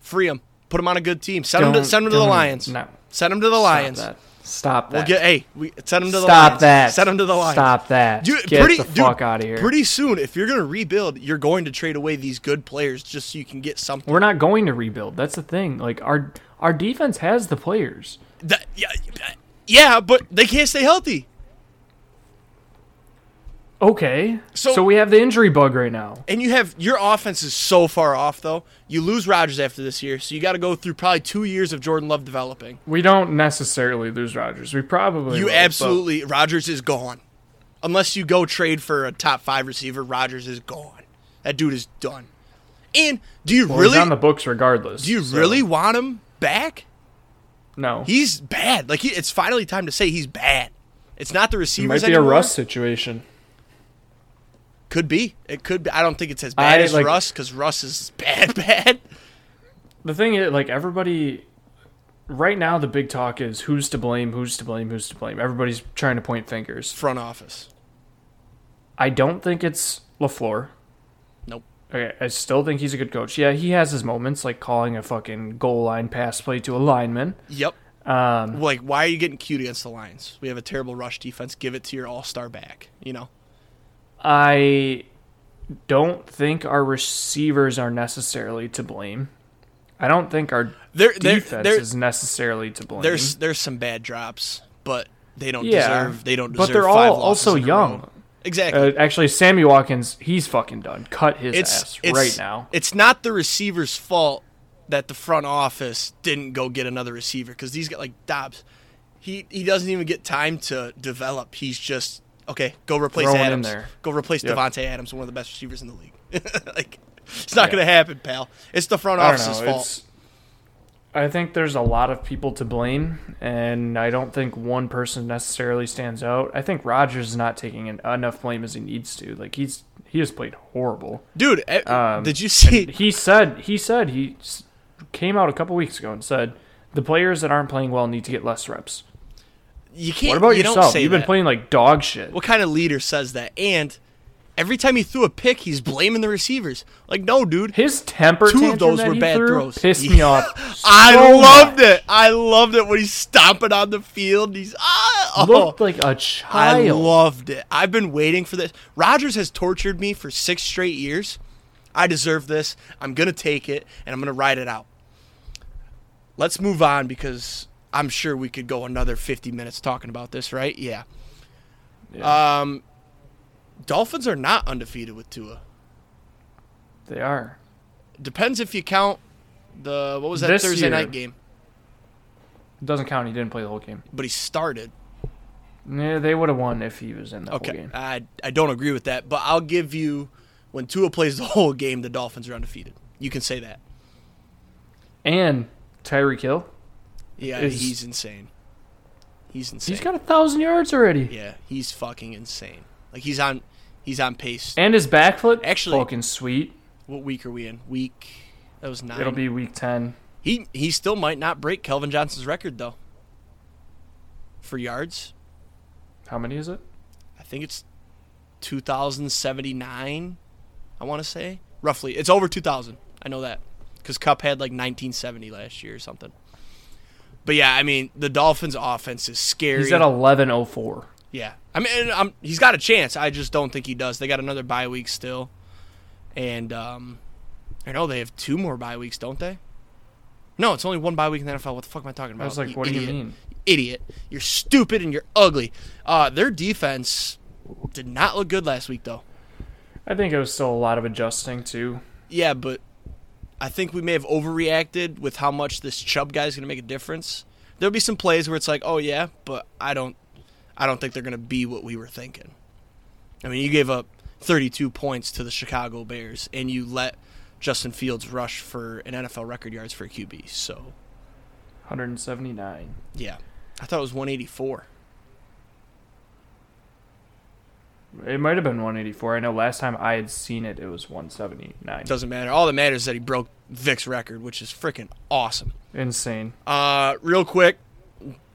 free him, put him on a good team. Send him to send him to the Lions. No, Send him to the Stop Lions. that. Stop that. We'll get hey, we send him to the Stop Lions. that. Send him to the Lions. Stop that. Dude, get pretty, the dude, fuck out of here. Pretty soon, if you're gonna rebuild, you're going to trade away these good players just so you can get something. We're not going to rebuild. That's the thing. Like our our defense has the players. That- yeah, yeah, but they can't stay healthy. Okay. So- So, we have the injury bug right now. And you have your offense is so far off though. You lose Rodgers after this year, so you got to go through probably two years of Jordan Love developing. We don't necessarily lose Rodgers. We probably You will, but absolutely Rodgers is gone. Unless you go trade for a top five receiver, Rodgers is gone. That dude is done. And do you well, he's really on the books regardless. do you so- really want him back? No. He's bad. Like he, it's finally time to say he's bad. It's not the It might be a anymore. Russ situation. Could be. It could be. I don't think it's as bad I, as like- Russ because Russ is bad, bad. The thing is, like everybody, right now the big talk is who's to blame, who's to blame, who's to blame. Everybody's trying to point fingers. Front office. I don't think it's LaFleur. Nope. Okay, I still think he's a good coach. Yeah, he has his moments, like calling a fucking goal line pass play to a lineman. Yep. Um, Like, why are you getting cute against the Lions? We have a terrible rush defense. Give it to your all star back. You know. I don't think our receivers are necessarily to blame. I don't think our There, defense there, is necessarily to blame. there's there's some bad drops, but they don't yeah, deserve. They don't deserve. but they're all also young. Exactly. Uh, actually, Sammy Watkins, he's fucking done. Cut his it's ass it's right now. It's not the receiver's fault that the front office didn't go get another receiver because these got like Doubs. He he doesn't even get time to develop. He's just okay. Go replace Throw Adams. there. Go replace Yep. Davante Adams, one of the best receivers in the league. like it's not Yeah. gonna happen, pal. It's the front I office's fault. It's. I think there's a lot of people to blame, and I don't think one person necessarily stands out. I think Rodgers is not taking en- enough blame as he needs to. Like he's he has played horrible. Dude, eh, Um, did you see? He said he said he came out a couple weeks ago and said the players that aren't playing well need to get less reps. You can't. What about you yourself? You've been that. playing like dog shit. What kind of leader says that? And every time he threw a pick, he's blaming the receivers. Like, no, dude. His temper Two of those were bad threw throws. Pissed me off. I so loved much. it. I loved it when he's stomping on the field. He's ah, oh, Looked like a child. I loved it. I've been waiting for this. Rodgers has tortured me for six straight years. I deserve this. I'm gonna take it and I'm gonna ride it out. Let's move on because I'm sure we could go another 50 minutes talking about this, right? Yeah. Yeah. Um, Dolphins are not undefeated with Tua. they are. Depends if you count the what was that This Thursday year. night game, It doesn't count. He didn't play the whole game. but he started. Yeah, they would have won if he was in the whole Okay, game. I I don't agree with that, but I'll give you when Tua plays the whole game, the Dolphins are undefeated. You can say that. And Tyreek Hill, Yeah, Is- he's insane. He's insane. he's got a thousand yards already. yeah, he's fucking insane. Like he's on he's on pace. And his back foot, Actually- fucking sweet. What week are we in? Week that was nine. It'll be week ten. He he still might not break Calvin Johnson's record though. For yards, How many is it? I think it's 2079. I want to say roughly. It's over 2000. I know that because Kupp had like 1970 last year or something. But yeah, I mean the Dolphins' offense is scary. He's at eleven oh four. Yeah, I mean, and, um, he's got a chance. I just don't think he does. They got another bye week still, and um, I know they have two more bye weeks, don't they? No, it's only one bye week in the NFL. What the fuck am I talking about? I was like, what do you mean? Idiot! You're stupid and you're ugly. Uh, their defense did not look good last week, though. I think it was still a lot of adjusting too. Yeah, but I think we may have overreacted with how much this Chubb guy is going to make a difference. There'll be some plays where it's like, oh yeah, but I don't, I don't think they're going to be what we were thinking. I mean, you gave up 32 points to the Chicago Bears, and you let Justin Fields rush for an NFL record yards for a QB. So 179. yeah, I thought it was 184. It might have been 184. I know last time I had seen it, it was 179. It doesn't matter. All that matters is that he broke Vick's record, which is freaking awesome. Insane. Uh, real quick,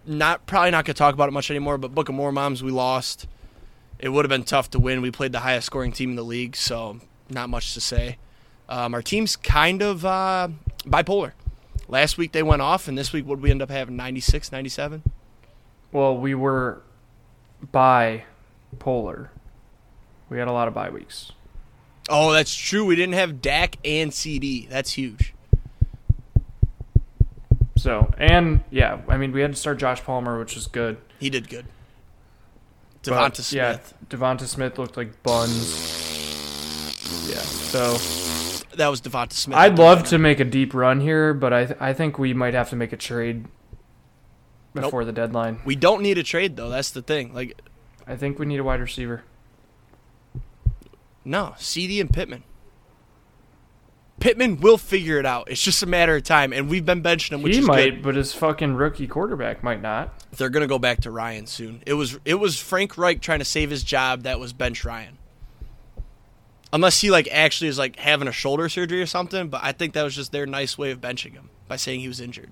not probably not gonna talk about it much anymore. But Book of More Moms, we lost. It would have been tough to win. We played the highest scoring team in the league, so not much to say. Um, our team's kind of uh, bipolar. Last week they went off, and this week would we end up having 96, 97? Well, we were by polar. We had a lot of bye weeks. Oh, that's true. We didn't have Dak and CD. That's huge. So, and yeah, I mean, we had to start Josh Palmer, which was good. He did good. Devonta Smith. Yeah, Devonta Smith looked like buns. Yeah. So, That was Devonta Smith. I'd love to make a deep run here, but I th- I think we might have to make a trade before the deadline. We don't need a trade though. That's the thing. Like, I think we need a wide receiver. No, CD and Pittman. Pittman will figure it out. It's just a matter of time, and we've been benching him, which he might, good. but his fucking rookie quarterback might not. They're gonna go back to Ryan soon. It was it was Frank Reich trying to save his job. That was bench Ryan. Unless he like actually is like having a shoulder surgery or something, but I think that was just their nice way of benching him by saying he was injured.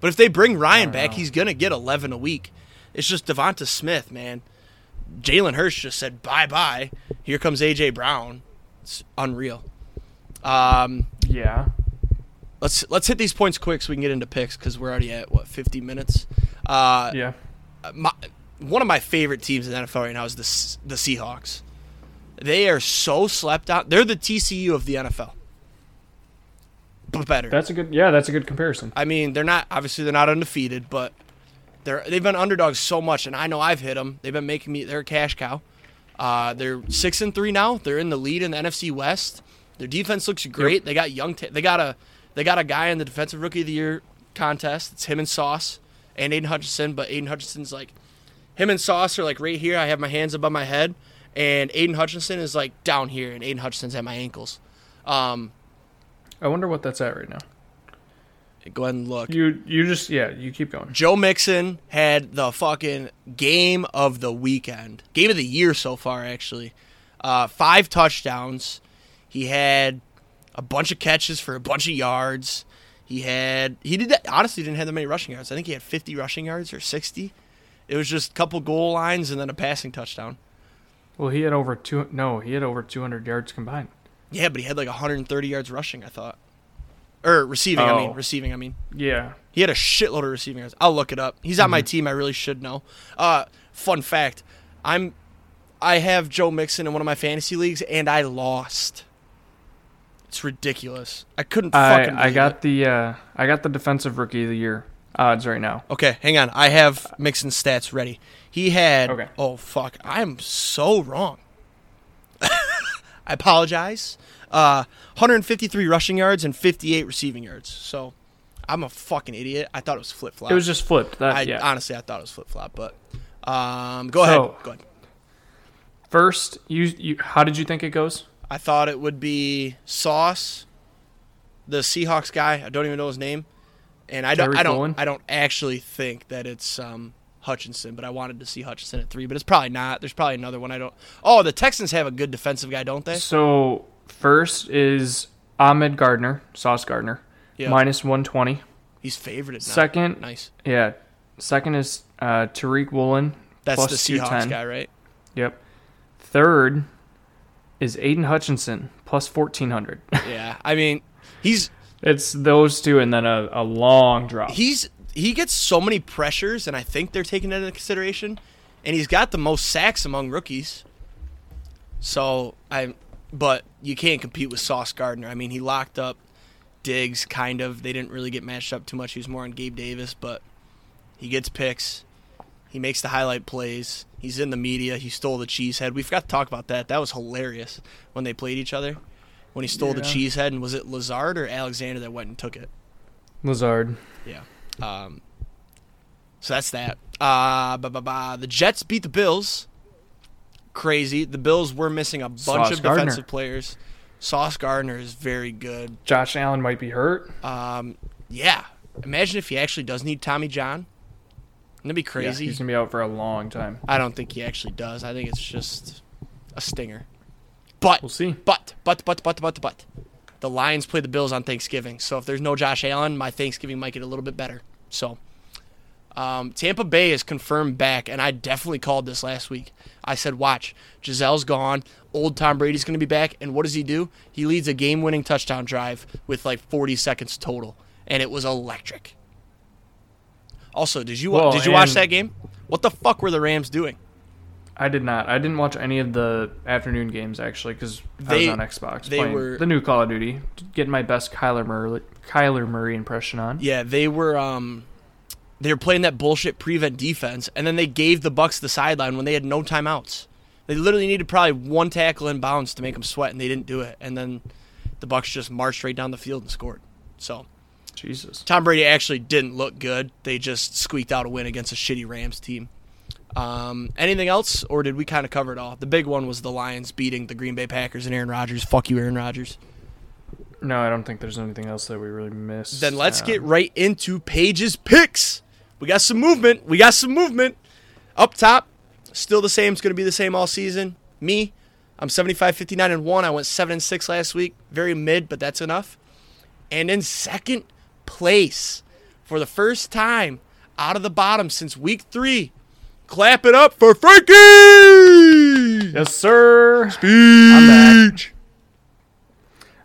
But if they bring Ryan back, know. he's gonna get eleven a week. It's just Devonta Smith, man. Jalen Hurts just said bye bye. Here comes AJ Brown. It's unreal. Um, Yeah. let's let's hit these points quick so we can get into picks because we're already at what fifty minutes. Uh, Yeah. my, one of my favorite teams in the NFL right now is the the Seahawks. They are so slept out. They're the TCU of the NFL, but better. That's a good. Yeah, that's a good comparison. I mean, they're not obviously they're not undefeated, but they're they've been underdogs so much, and I know I've hit them. They've been making me they're a cash cow. Uh, they're six and three now. They're in the lead in the NFC West. Their defense looks great. They got young. Ta- they got a they got a guy in the defensive rookie of the year contest. It's him and Sauce and Aidan Hutchinson, but Aidan Hutchinson's like him and Sauce are like right here. I have my hands above my head, and Aidan Hutchinson is like down here, and Aidan Hutchinson's at my ankles. Um, I wonder what that's at right now. Go ahead and look. You you just yeah you keep going. Joe Mixon had the fucking game of the weekend, game of the year so far, actually. Uh, five touchdowns. He had a bunch of catches for a bunch of yards. He had he did that, honestly didn't have that many rushing yards. I think he had 50 rushing yards or 60. It was just a couple goal lines and then a passing touchdown. Well, he had over two. No, he had over 200 yards combined. Yeah, but he had like 130 yards rushing. I thought, or receiving. I mean, Oh. receiving. I mean. Yeah. He had a shitload of receiving yards. I'll look it up. He's on my team. I really should know. Uh, fun fact: I'm, I have Joe Mixon in one of my fantasy leagues, and I lost. It's ridiculous. I couldn't I fucking. I believe got it. the uh, I got the defensive rookie of the year odds right now. Okay, hang on. I have Mixon's stats ready. He had. Okay. Oh fuck! I am so wrong. I apologize. Uh, 153 rushing yards and 58 receiving yards. So, I'm a fucking idiot. I thought it was flip flop. It was just flipped. That, I yeah. honestly I thought it was flip flop, but um, go ahead. Go ahead. First, you, you how did you think it goes? I thought it would be Sauce, the Seahawks guy. I don't even know his name, and I don't. I don't. I don't actually think that it's um, Hutchinson, but I wanted to see Hutchinson at three, but it's probably not. There's probably another one. I don't. Oh, the Texans have a good defensive guy, don't they? So first is Ahmad Gardner, Sauce Gardner, Yeah. minus 120. He's favored now. Second, nice. yeah. Second is uh, Tariq Woolen. That's plus the Seahawks 210. guy, right? Yep. Third is Aidan Hutchinson, plus 1400. Yeah. I mean, he's it's those two and then a, a long drop. he's he gets so many pressures, and I think they're taking that into consideration. And he's got the most sacks among rookies. So I, but you can't compete with Sauce Gardner. I mean, he locked up Diggs, kind of. They didn't really get matched up too much. He was more on Gabe Davis, but he gets picks. He makes the highlight plays. He's in the media. He stole the cheese head. We forgot to talk about that. That was hilarious when they played each other. When he stole the Yeah. cheese head, and was it Lazard or Alexander that went and took it? Lazard. Yeah. Um, so that's that. Uh, ba, ba, ba. The Jets beat the Bills. Crazy. The Bills were missing a bunch Sauce of Gardner. defensive players. Sauce Gardner is very good. Josh Allen might be hurt. Um, yeah. Imagine if he actually does need Tommy John. That'd be Yeah, crazy. he's gonna be out for a long time. I don't think he actually does. I think it's just a stinger. But We'll see. But, but, but, but, but, but. The Lions play the Bills on Thanksgiving. So if there's no Josh Allen, my Thanksgiving might get a little bit better. So um, Tampa Bay is confirmed back, and I definitely called this last week. I said, watch, Gisele's gone. Old Tom Brady's going to be back. And what does he do? He leads a game winning touchdown drive with like 40 seconds total. And it was electric. Also, did you Well, did you watch that game? What the fuck were the Rams doing? I did not. I didn't watch any of the afternoon games actually because I was on Xbox they playing were- the new Call of Duty, getting my best Kyler Murray, Kyler Murray impression on. Yeah, they were um they were playing that bullshit prevent defense and then they gave the Bucs the sideline when they had no timeouts. They literally needed probably one tackle in bounds to make them sweat and they didn't do it. And then the Bucs just marched right down the field and scored. So, Jesus. Tom Brady actually didn't look good. They just squeaked out a win against a shitty Rams team. Um, anything else, or did we kind of cover it all? The big one was the Lions beating the Green Bay Packers and Aaron Rodgers. Fuck you, Aaron Rodgers. No, I don't think there's anything else that we really missed. Then let's Um, get right into Paige's picks. We got some movement. We got some movement. Up top, still the same. It's going to be the same all season. Me, I'm 75, 59, and 1. I went 7 and 6 last week. Very mid, but that's enough. And in second place, for the first time out of the bottom since week three, clap it up for Frankie! Yes, sir. Speech!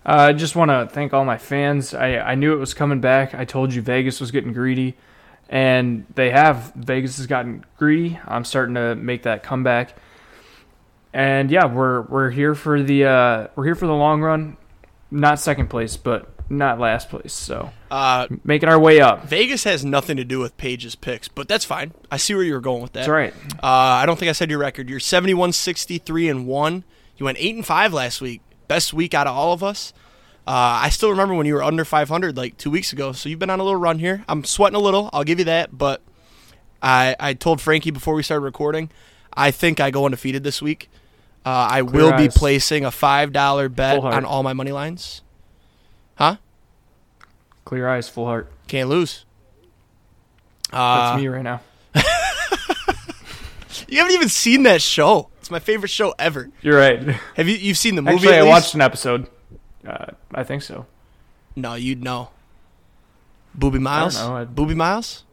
Uh, I just want to thank all my fans. I, I knew it was coming back. I told you Vegas was getting greedy, and they have. Vegas has gotten greedy. I'm starting to make that comeback, and yeah, we're we're here for the uh, we're here for the long run. Not second place, but not last place. So Uh, making our way up. Vegas has nothing to do with Paige's picks, but that's fine. I see where you were going with that. That's right. Uh, I don't think I said your record. You're 71, 63, and one. You went eight and five last week. Best week out of all of us. Uh, I still remember when you were under 500 like two weeks ago. So you've been on a little run here. I'm sweating a little. I'll give you that. But I I told Frankie before we started recording, I think I go undefeated this week. Uh, I Clear will be placing a five dollar bet on all my money lines. Huh? Clear eyes, full heart. Can't lose. That's Uh, me right now. you haven't even seen that show. It's my favorite show ever. You're right. Have you? You've seen the movie? Actually, I watched an episode. Uh, I think so. No, you'd know. Boobie Miles? know, Boobie Miles?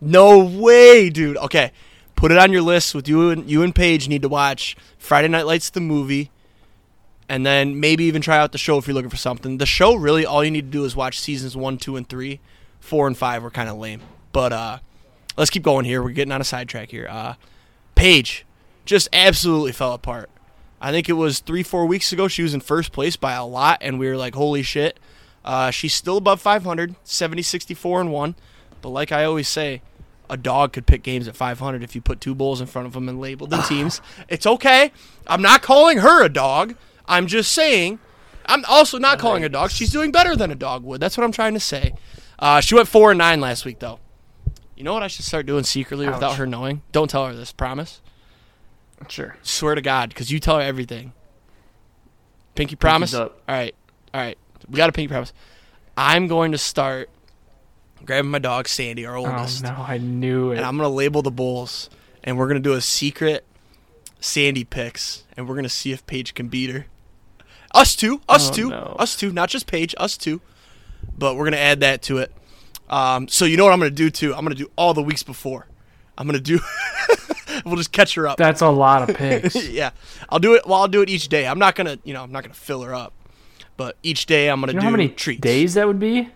No way, dude. Okay. Put it on your list with you and you and Paige need to watch Friday Night Lights the movie and then maybe even try out the show if you're looking for something. The show really all you need to do is watch seasons 1, 2 and 3. 4 and 5 were kind of lame. But uh let's keep going here. We're getting on a sidetrack here. Uh Paige just absolutely fell apart. I think it was three, four weeks ago. She was in first place by a lot, and we were like, "Holy shit!" Uh, she's still above 500, 70, 64, and 1. But like I always say, a dog could pick games at 500 if you put two bulls in front of them and labeled the teams. it's okay. I'm not calling her a dog. I'm just saying. I'm also not calling her a dog. She's doing better than a dog would. That's what I'm trying to say. Uh, she went four and nine last week, though. You know what I should start doing secretly without her knowing? Don't tell her this. Promise. Sure. Swear to God, because you tell her everything. Pinky promise. All right, all right. We got a pinky promise. I'm going to start grabbing my dog Sandy, our oldest. Oh no, I knew it. and I'm gonna label the bulls, and we're gonna do a secret Sandy picks, and we're gonna see if Paige can beat her. Us two, us Oh, two, no. us two, not just Paige, us two. But we're gonna add that to it. Um, so you know what I'm gonna do too? I'm gonna do all the weeks before. I'm gonna do. we'll just catch her up. That's a lot of picks. yeah, I'll do it. Well, I'll do it each day. I'm not gonna, you know, I'm not gonna fill her up, but each day I'm gonna you know do how many treats. days that would be?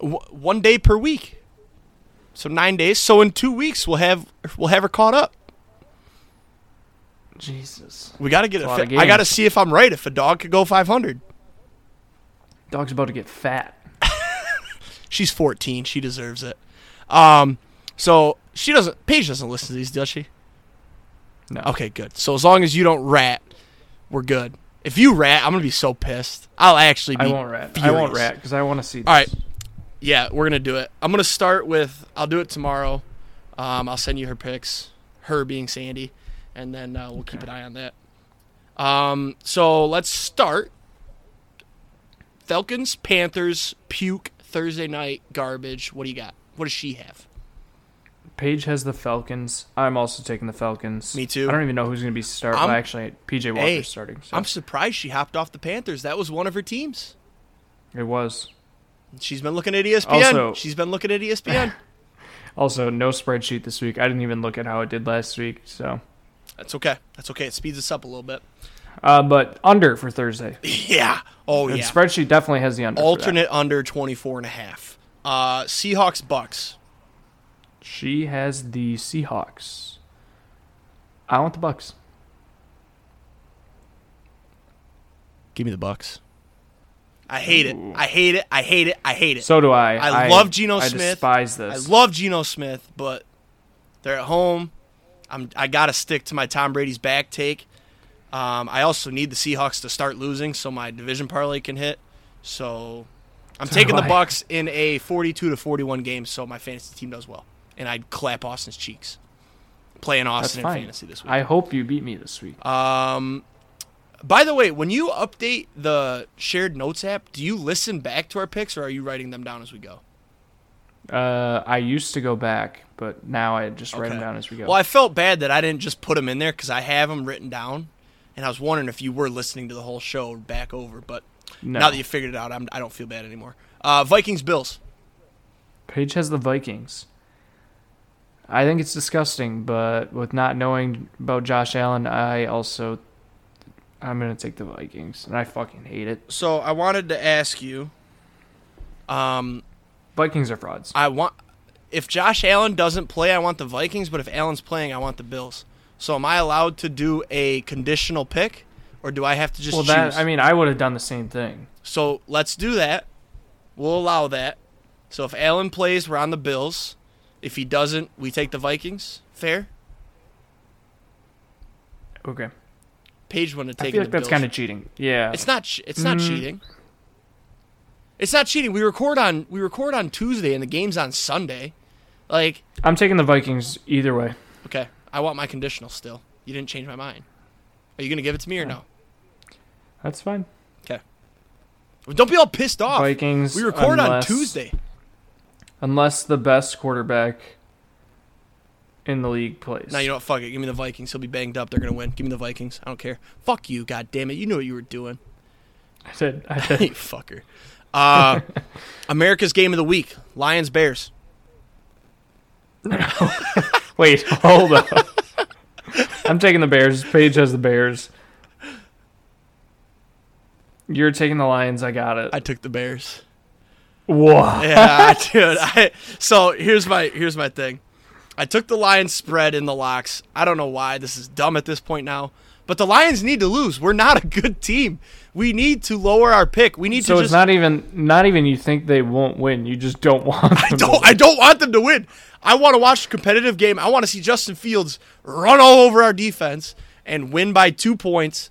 W- one day per week, so nine days. So in two weeks we'll have we'll have her caught up. Jesus. We got to get That's it. a Fi- I got to see if I'm right. If a dog could go 500, Dog's about to get fat. she's 14. She deserves it. Um, so she doesn't. Paige doesn't listen to these, does she? No. Okay, good. So as long as you don't rat, we're good. If you rat, I'm gonna be so pissed. I'll actually be. I won't rat. I won't rat because I want to see. This. All right. Yeah, we're gonna do it. I'm gonna start with. I'll do it tomorrow. Um, I'll send you her pics. Her being Sandy, and then uh, we'll keep an eye on that. Um, so let's start. Falcons, Panthers, puke Thursday night garbage. What do you got? What does she have? Paige has the Falcons. I'm also taking the Falcons. Me too. I don't even know who's going to be starting. Well, actually, PJ Walker's Hey, starting. So I'm surprised she hopped off the Panthers. That was one of her teams. it was. She's been looking at ESPN. Also- She's been looking at ESPN. Also, no spreadsheet this week. I didn't even look at how it did last week. So, That's okay. That's okay. It speeds us up a little bit. uh, but under for Thursday. Yeah. Oh The yeah. spreadsheet definitely has the under. alternate under 24 and a half. Uh, Seahawks Bucs. She has the Seahawks. I want the Bucs. Give me the Bucs. I hate it. I hate it. I hate it. I hate it. So do I. I love Geno I Smith. despise I love Geno Smith, but they're at home. I'm I gotta stick to my Tom Brady's back take. Um, I also need the Seahawks to start losing so my division parlay can hit. So I'm So taking the Bucs in a 42 to 41 game so my fantasy team does well, and I'd clap Austin's cheeks. Playing Austin in fantasy this week. I hope you beat me this week. Um, by the way, when you update the shared notes app, do you listen back to our picks or are you writing them down as we go? Uh, I used to go back, but now I just write them down as we go. Well, I felt bad that I didn't just put them in there because I have them written down, and I was wondering if you were listening to the whole show back over. But no. now that you figured it out, I'm, I don't feel bad anymore. Uh, Vikings Bills. Paige has the Vikings. I think it's disgusting, but with not knowing about Josh Allen, I also I'm gonna take the Vikings, and I fucking hate it. So I wanted to ask you. Um, Vikings are frauds. I want if Josh Allen doesn't play, I want the Vikings. But if Allen's playing, I want the Bills. So am I allowed to do a conditional pick, or do I have to just well, choose? that I mean, I would have done the same thing. So let's do that. We'll allow that. So if Allen plays, we're on the Bills. If he doesn't, we take the Vikings. Fair. Okay, Paige wanted to I feel like that's kind of cheating. Yeah, It's not. It's not Mm. cheating. It's not cheating. We record on we record on Tuesday and the game's on Sunday. Like, I'm taking the Vikings either way. okay, I want my conditional still. You didn't change my mind. Are you gonna give it to me or no? That's fine. Well, Don't be all pissed off. Vikings. we record on Tuesday. Unless the best quarterback in the league plays. Now you what? Fuck it. Give me the Vikings. He'll be banged up. They're gonna win. Give me the Vikings. I don't care. Fuck you. God damn it. You knew what you were doing. I did. I you did. fucker. Uh, America's game of the week: Lions Bears. No. Wait, hold up. I'm taking the Bears. Paige has the Bears. You're taking the Lions. I got it. I took the Bears. Whoa. Yeah, dude. I, so here's my here's my thing. I took the Lions spread in the locks. I don't know why. This is dumb at this point now. But the Lions need to lose. We're not a good team. We need to lower our pick. We need So to it's not even not even you think they won't win. You just don't want them. I don't win. I don't want them to win. I want to watch a competitive game. I want to see Justin Fields run all over our defense and win by 2 points.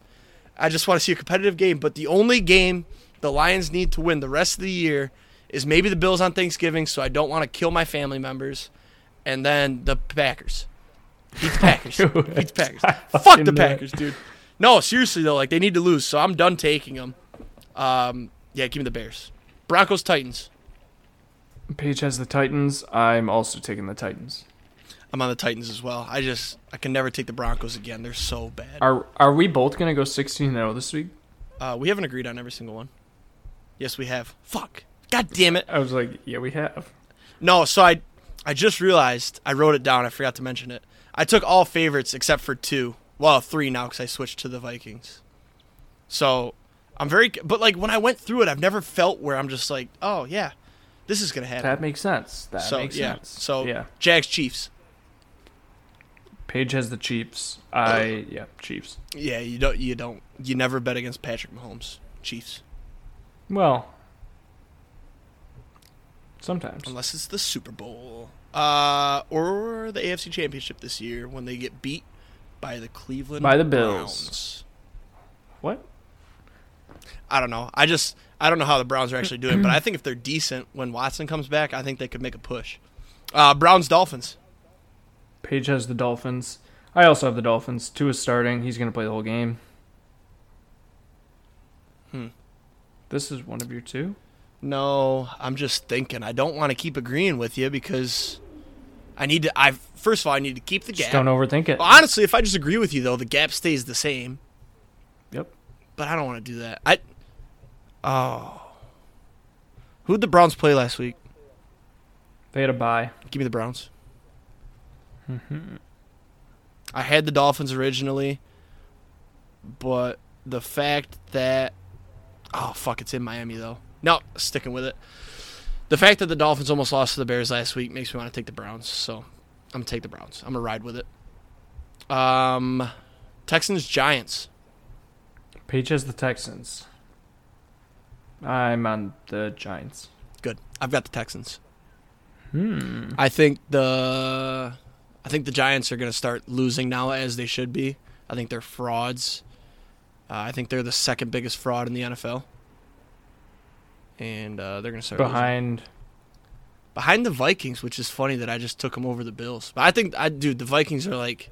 I just want to see a competitive game, but the only game the Lions need to win the rest of the year is maybe the Bills on Thanksgiving, so I don't want to kill my family members, and then the Packers. Beat the Packers. Beat the Packers. Fuck the. Packers, dude. No, seriously though, like they need to lose, so I'm done taking them. Um, yeah, give me the Bears. Broncos Titans. Paige has the Titans. I'm also taking the Titans. I'm on the Titans as well. I just I can never take the Broncos again. They're so bad. Are are we both gonna go 16 0 this week? Uh, we haven't agreed on every single one. Yes, we have. Fuck. God damn it. I was like, yeah, we have. No, so I I just realized I wrote it down. I forgot to mention it. I took all favorites except for two. Well, three now because I switched to the Vikings. So I'm very. But like when I went through it, I've never felt where I'm just like, oh yeah, this is gonna happen. That makes sense. That so makes yeah. sense. So yeah, Jags Chiefs. Paige has the Chiefs. I yeah, Chiefs. Yeah, you don't. You don't. You never bet against Patrick Mahomes. Chiefs. Well, sometimes. unless it's the Super Bowl uh, or the AFC Championship this year when they get beat by the Cleveland By the Bills. Browns. What? I don't know. I just I don't know how the Browns are actually doing, but I think if they're decent when Watson comes back, I think they could make a push. Uh, Browns Dolphins. Paige has the Dolphins. I also have the Dolphins. Two is starting. He's gonna play the whole game. Hmm. This is one of your two. No, I'm just thinking. I don't want to keep agreeing with you because I need to. I first of all I need to keep the Just gap. don't overthink it. Well, honestly, if I just agree with you though, the gap stays the same. Yep. But I don't want to do that. I oh, who'd the Browns play last week? They had a bye. Give me the Browns. Mm-hmm. I had the Dolphins originally, but the fact that oh fuck, it's in Miami though. No, sticking with it. The fact that the Dolphins almost lost to the Bears last week makes me want to take the Browns. So I'm gonna take the Browns. I'm gonna ride with it. Um, Texans Giants. Paige has the Texans. I'm on the Giants. Good. I've got the Texans. Hmm. I think the I think the Giants are going to start losing now as they should be. I think they're frauds. Uh, I think they're the second biggest fraud in the NFL. And uh, they're going to start losing. Behind. behind the Vikings, which is funny that I just took them over the Bills. But I think I dude, the Vikings are like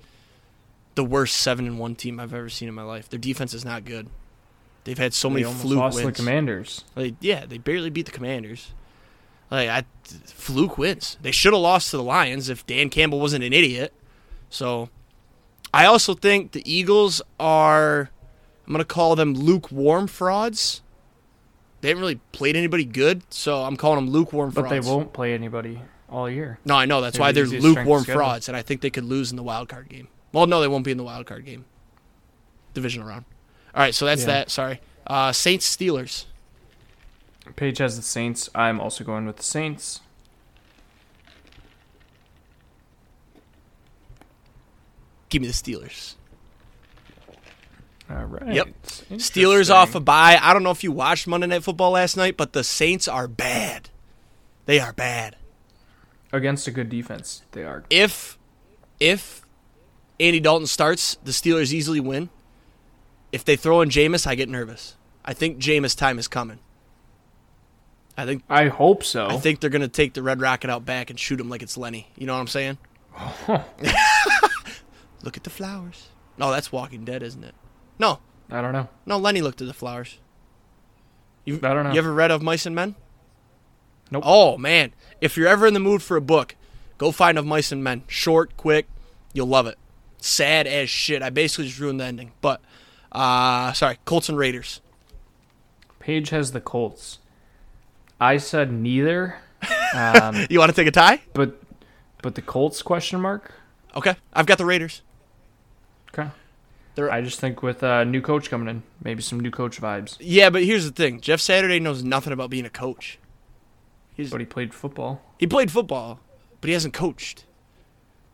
the worst 7 and 1 team I've ever seen in my life. Their defense is not good. They've had so they many fluke lost wins. the Commanders. Like, yeah, they barely beat the Commanders. Like, I, fluke wins. They should have lost to the Lions if Dan Campbell wasn't an idiot. So, I also think the Eagles are, I'm going to call them lukewarm frauds. They haven't really played anybody good, so I'm calling them lukewarm But frauds. But they won't play anybody all year. No, I know. That's They're why the they're lukewarm frauds, and I think they could lose in the wild card game. Well, no, they won't be in the wild card game. Divisional round. All right, so that's Yeah. that. Sorry. Uh, Saints Steelers. Paige has the Saints. I'm also going with the Saints. Give me the Steelers. All right. Yep. Steelers off a bye. I don't know if you watched Monday Night Football last night, but the Saints are bad. They are bad. against a good defense. They are. If if Andy Dalton starts, the Steelers easily win. If they throw in Jameis, I get nervous. I think Jameis time is coming. I think I hope so. I think they're gonna take the Red Rocket out back and shoot him like it's Lenny. You know what I'm saying? Look at the flowers. No, that's Walking Dead, isn't it? No, I don't know. no. Lenny looked at the flowers. You, I don't know. You ever read of Mice and Men? Nope. Oh man, if you're ever in the mood for a book, go find of Mice and Men. Short, quick, you'll love it. Sad as shit. I basically just ruined the ending. But uh sorry, Colts and Raiders. Paige has the Colts. I said neither. Um, You want to take a tie? but but the Colts question mark. Okay, I've got the Raiders. They're- I just think with a new coach coming in, maybe some new coach vibes. Yeah, but here's the thing: Jeff Saturday knows nothing about being a coach. He's But he played football. he played football, but he hasn't coached.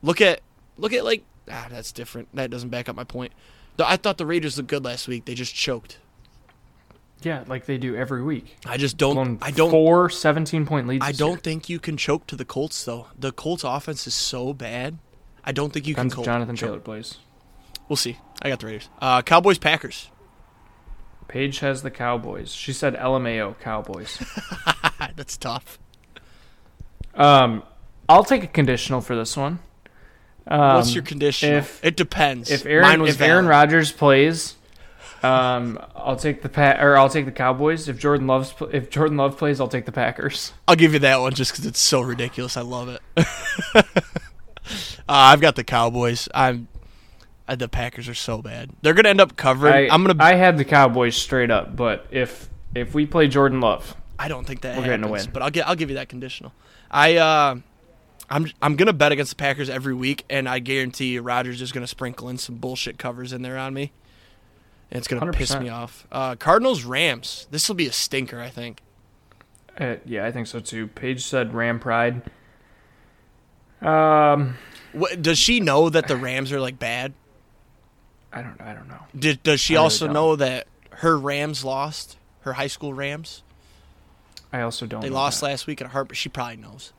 Look at look at like ah, that's different. That doesn't back up my point. I thought the Raiders looked good last week. They just choked. Yeah, like they do every week. I just don't. I don't. four 17 point leads. I don't think you can choke to the Colts though. The Colts offense is so bad. I don't think you can. Depends if Colt- Jonathan choke. Taylor plays. We'll see. I got the Raiders. Uh, Cowboys Packers. Paige has the Cowboys. She said LMAO Cowboys. That's tough. um, I'll take a conditional for this one. Um, What's your condition? if- it depends. if Aaron if Aaron. Rodgers plays, um, I'll take the pa- or I'll take the Cowboys. If Jordan Love's if Jordan Love plays, I'll take the Packers. I'll give you that one just because it's so ridiculous. I love it. uh, I've got the Cowboys. I'm. Uh, the Packers are so bad. They're gonna end up covering. I, am gonna. I, I had the Cowboys straight up, but if if we play Jordan Love, I don't think that We're a happens, win. but I'll get. I'll give you that conditional. I. uh I'm. I'm gonna bet against the Packers every week, and I guarantee you, Rodgers is gonna sprinkle in some bullshit covers in there on me, and it's gonna piss 100%. me off. Uh, Cardinals Rams. This will be a stinker. I think. uh, yeah, I think so too. Paige said Ram Pride. Um, What, does she know that the Rams are like bad? I don't I don't know. Did, does she I also don't. know that her Rams lost? Her high school Rams. I also don't. They lost that. last week at Harper. She probably knows,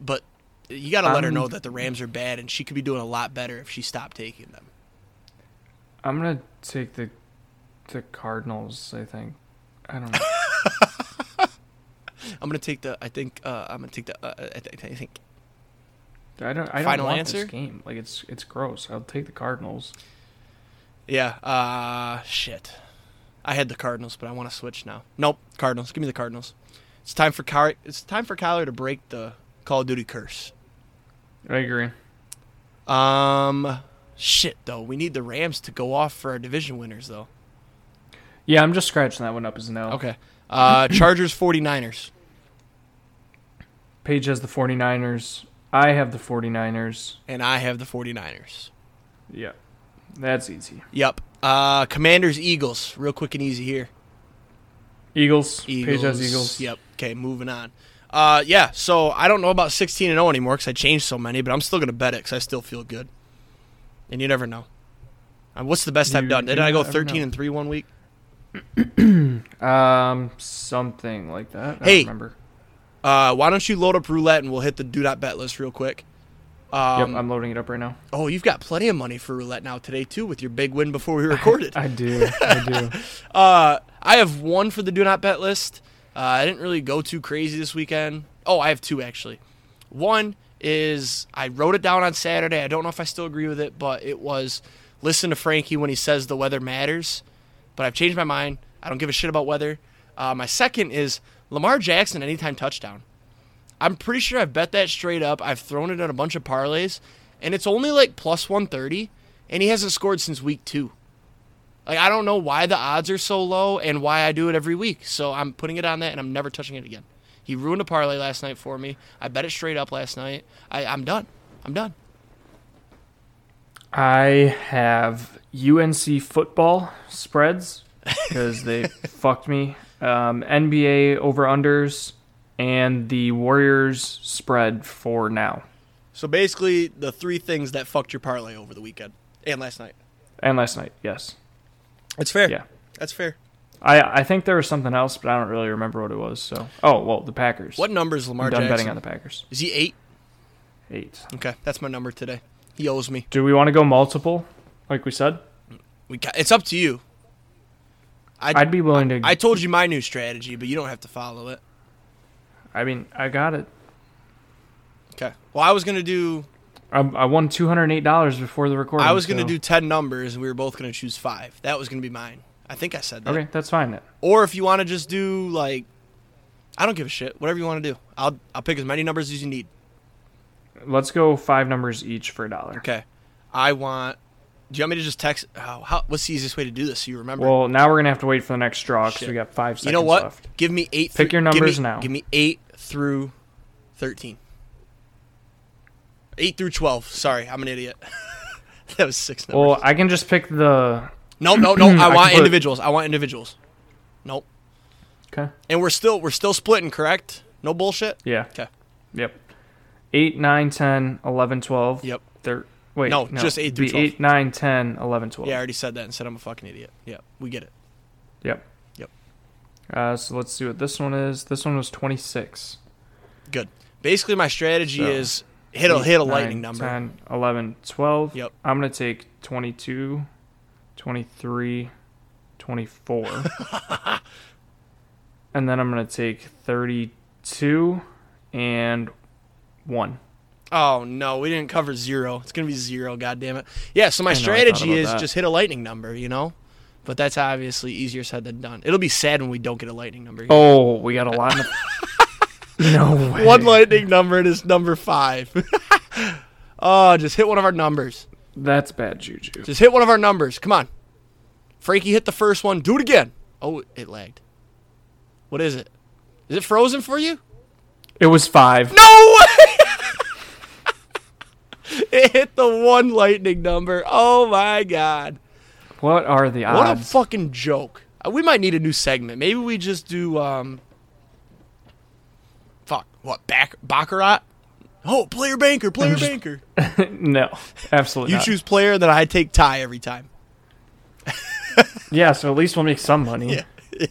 but you got to let her Um, know that the Rams are bad, and she could be doing a lot better if she stopped taking them. I'm gonna take the the Cardinals. I think. I don't know. I'm gonna take the. I think. Uh, I'm gonna take the. Uh, I, th- I think. I don't. I don't Final want answer? this game. Like it's it's gross. I'll take the Cardinals. Yeah. Uh, shit. I had the Cardinals, but I want to switch now. Nope. Cardinals. Give me the Cardinals. It's time for Car- It's time for Kyler to break the Call of Duty curse. I agree. Um, shit though. We need the Rams to go off for our division winners though. Yeah, I'm just scratching that one up as no. Okay. Uh, Chargers 49ers. Paige has the 49ers. I have the 49ers. And I have the 49ers. Yeah. That's easy. Yep. Uh, Commanders Eagles. Real quick and easy here. Eagles. Eagles. Paige has Eagles. Yep. Okay, moving on. Uh, yeah. So I don't know about 16 and 0 anymore because I changed so many, but I'm still gonna bet it because I still feel good. And you never know. Uh, what's the best I've done? Did I go 13 know. and 3 one week? Um, something like that. I Hey. don't remember. Uh, why don't you load up roulette and we'll hit the do not bet list real quick. Um, yep, I'm loading it up right now. oh, you've got plenty of money for roulette now today too with your big win before we recorded. I do. I do. Uh, I have one for the do not bet list. Uh, I didn't really go too crazy this weekend. Oh, I have two actually. One is I wrote it down on Saturday. I don't know if I still agree with it, but it was listen to Frankie when he says the weather matters. But I've changed my mind. I don't give a shit about weather. Uh, my second is Lamar Jackson anytime touchdown. I'm pretty sure I've bet that straight up. I've thrown it in a bunch of parlays, and it's only like plus 130, and he hasn't scored since week two. Like I don't know why the odds are so low and why I do it every week. So I'm putting it on that and I'm never touching it again. He ruined a parlay last night for me. I bet it straight up last night. I, I'm done. I'm done. I have UNC football spreads because they fucked me. Um, NBA over unders and the Warriors spread for now So basically, the three things that fucked your parlay over the weekend and last night. and last night. Yes. That's fair. Yeah. That's fair. I I think there was something else, but I don't really remember what it was. So oh well, the Packers. What number is I'm Lamar done Jackson? betting on the Packers. Is he eight? Eight. Okay, that's my number today. He owes me. Do we want to go multiple, like we said? We got, it's up to you. I, I'd be willing to. I told you my new strategy, but you don't have to follow it. I mean, I got it. Okay. Well, I was gonna do. I, I won two hundred eight dollars before the recording. I was gonna so- do ten numbers, and we were both gonna choose five. That was gonna be mine. I think I said that. Okay, that's fine. Then. Or if you want to just do like, I don't give a shit. Whatever you want to do, I'll I'll pick as many numbers as you need. Let's go five numbers each for a dollar. Okay. I want. Do you want me to just text? How, how? What's the easiest way to do this? So you remember. Well, now we're gonna have to wait for the next draw because we got five seconds you know what? left. Give me eight. Pick through- your give numbers me- now. Give me eight through thirteen. Eight through twelve. Sorry, I'm an idiot. that was six numbers. Well, I can just pick the. no, no, no. I I want put- individuals. I want individuals. Nope. Okay. And we're still we're still splitting, correct? No bullshit. Yeah. Okay. Yep. 8, 9, 10, 11, 12. Yep. Thir- wait, No, no, just eight through 12. 8, 9, 10, 11, 12. Yeah, I already said that and said I'm a fucking idiot. Yeah, we get it. Yep. Uh, so let's see what this one is. This one was 26. Good. Basically, my strategy So, is hit a 8, hit a 9, lightning number. 10, 11, 12. Yep. I'm going to take 22, 23, 24. and then I'm going to take 32 and 1. Oh no, we didn't cover zero. It's gonna be zero. God damn it. Yeah. So my know, strategy is that. just hit a lightning number. You know. But that's obviously easier said than done. It'll be sad when we don't get a lightning number. Oh, we got a lot. No way. One lightning number and it's number five. oh, just hit one of our numbers. That's bad juju. Just hit one of our numbers. Come on. Frankie hit the first one. Do it again. Oh, it lagged. What is it? Is it frozen for you? It was five. No way! it hit the one lightning number. Oh my god. What are the odds? What a fucking joke. Uh, We might need a new segment. Maybe we just do um fuck, what, back Baccarat? Oh, player banker, player banker. no, absolutely You not. choose player, then I take tie every time. Yeah, so at least we'll make some money. Yeah. yeah.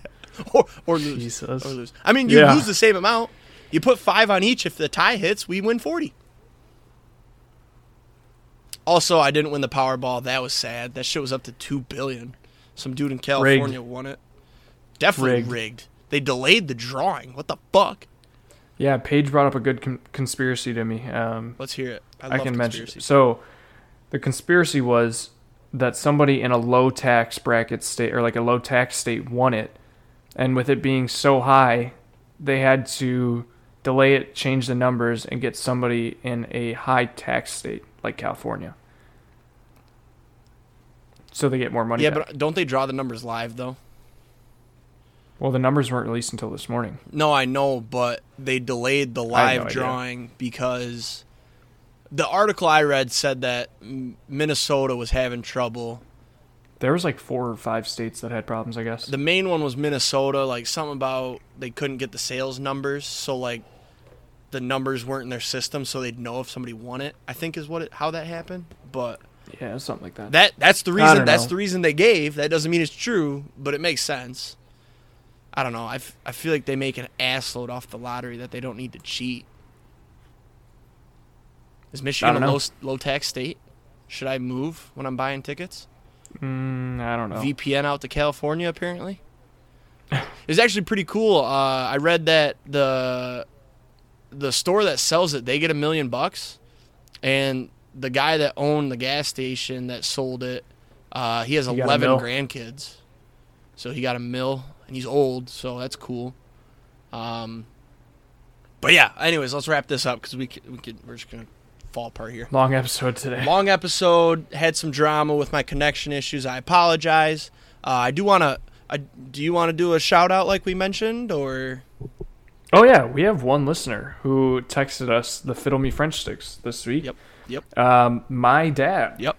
Or, or lose. Jesus. Or lose. I mean, you Yeah. lose the same amount. You put five on each. If the tie hits, we win 40. Also, I didn't win the Powerball. That was sad. That shit was up to two billion. Some dude in California won it. Definitely rigged. Rigged. They delayed the drawing. What the fuck? Yeah, Paige brought up a good con- conspiracy to me. Um, Let's hear it. I, I, can mention. So, the conspiracy was that somebody in a low tax bracket state or like a low tax state won it, and with it being so high, they had to delay it, change the numbers, and get somebody in a high tax state like California. So they get more money. Yeah, back. but don't they draw the numbers live though? well, the numbers weren't released until this morning. No, I know, but they delayed the live no idea. drawing because the article I read said that Minnesota was having trouble. There was like four or five states that had problems. I guess. The main one was Minnesota, like something about they couldn't get the sales numbers, so like the numbers weren't in their system, so they'd know if somebody won it. I think is what it, how that happened. But yeah, something like that. that that's the reason. That's know. the reason they gave. That doesn't mean it's true, but it makes sense. I don't know. I, f- I feel like they make an assload off the lottery that they don't need to cheat. Is Michigan a low low tax state? Should I move when I'm buying tickets? Mm, I don't know. VPN out to California apparently. it's actually pretty cool. Uh, I read that the the store that sells it they get a million bucks, and the guy that owned the gas station that sold it, uh, he has He eleven grandkids, so he got a mill, and he's old, so that's cool. Um, but yeah. Anyways, let's wrap this up because we could, we could we're just gonna fall apart here. Long episode today. Long episode. Had some drama with my connection issues. I apologize. Uh, I do want to. I, do you want to do a shout out like we mentioned, or Oh yeah, we have one listener who texted us the Fiddle Me French sticks this week. Yep, yep. Um, my dad. Yep.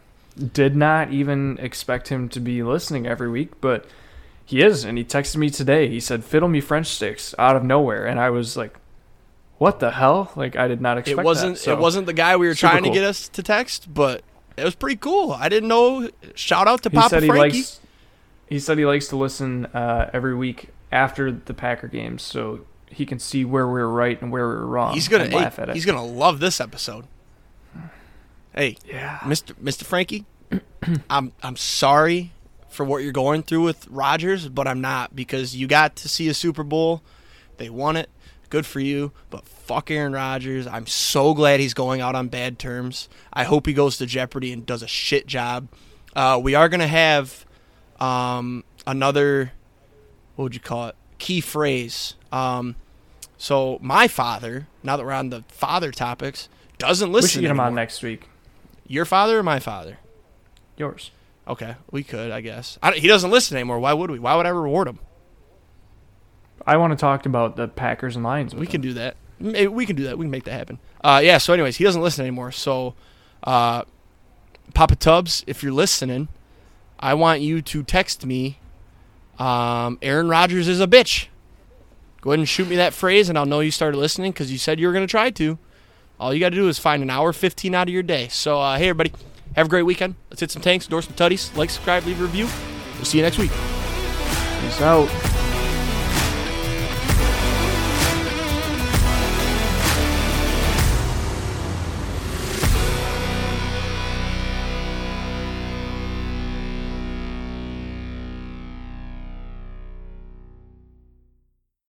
Did not even expect him to be listening every week, but he is, and he texted me today. He said Fiddle Me French sticks out of nowhere, and I was like, "What the hell?" Like I did not expect it wasn't that. So, it wasn't the guy we were super trying to get us to text, but it was pretty cool. I didn't know. Shout out to He Papa said he Frankie. likes. He said he likes to listen uh, every week after the Packer games, so he can see where we were right and where we were wrong. he's gonna and hey, laugh at it. he's gonna love this episode. Hey, yeah. Mr. Mr. Frankie, I'm I'm sorry for what you're going through with Rodgers, but I'm not because you got to see a Super Bowl. They won it. Good for you, but fuck Aaron Rodgers. I'm so glad he's going out on bad terms. I hope he goes to Jeopardy and does a shit job. Uh, we are gonna have um, another what would you call it key phrase. Um, so my father, now that we're on the father topics, doesn't listen. We should get him on next week. Your father or my father? Yours. Okay, we could, I guess. I he doesn't listen anymore. Why would we? Why would I reward him? I want to talk about the Packers and Lions. We him. can do that. We can do that. We can make that happen. Uh, yeah. So, anyways, he doesn't listen anymore. So, uh, Papa Tubbs, if you're listening, I want you to text me. Um, Aaron Rodgers is a bitch. Go ahead and shoot me that phrase, and I'll know you started listening because you said you were going to try to. All you got to do is find an hour 15 out of your day. So, uh, hey, everybody, have a great weekend. Let's hit some tanks, endorse some tuddies, like, subscribe, leave a review. We'll see you next week. Peace out.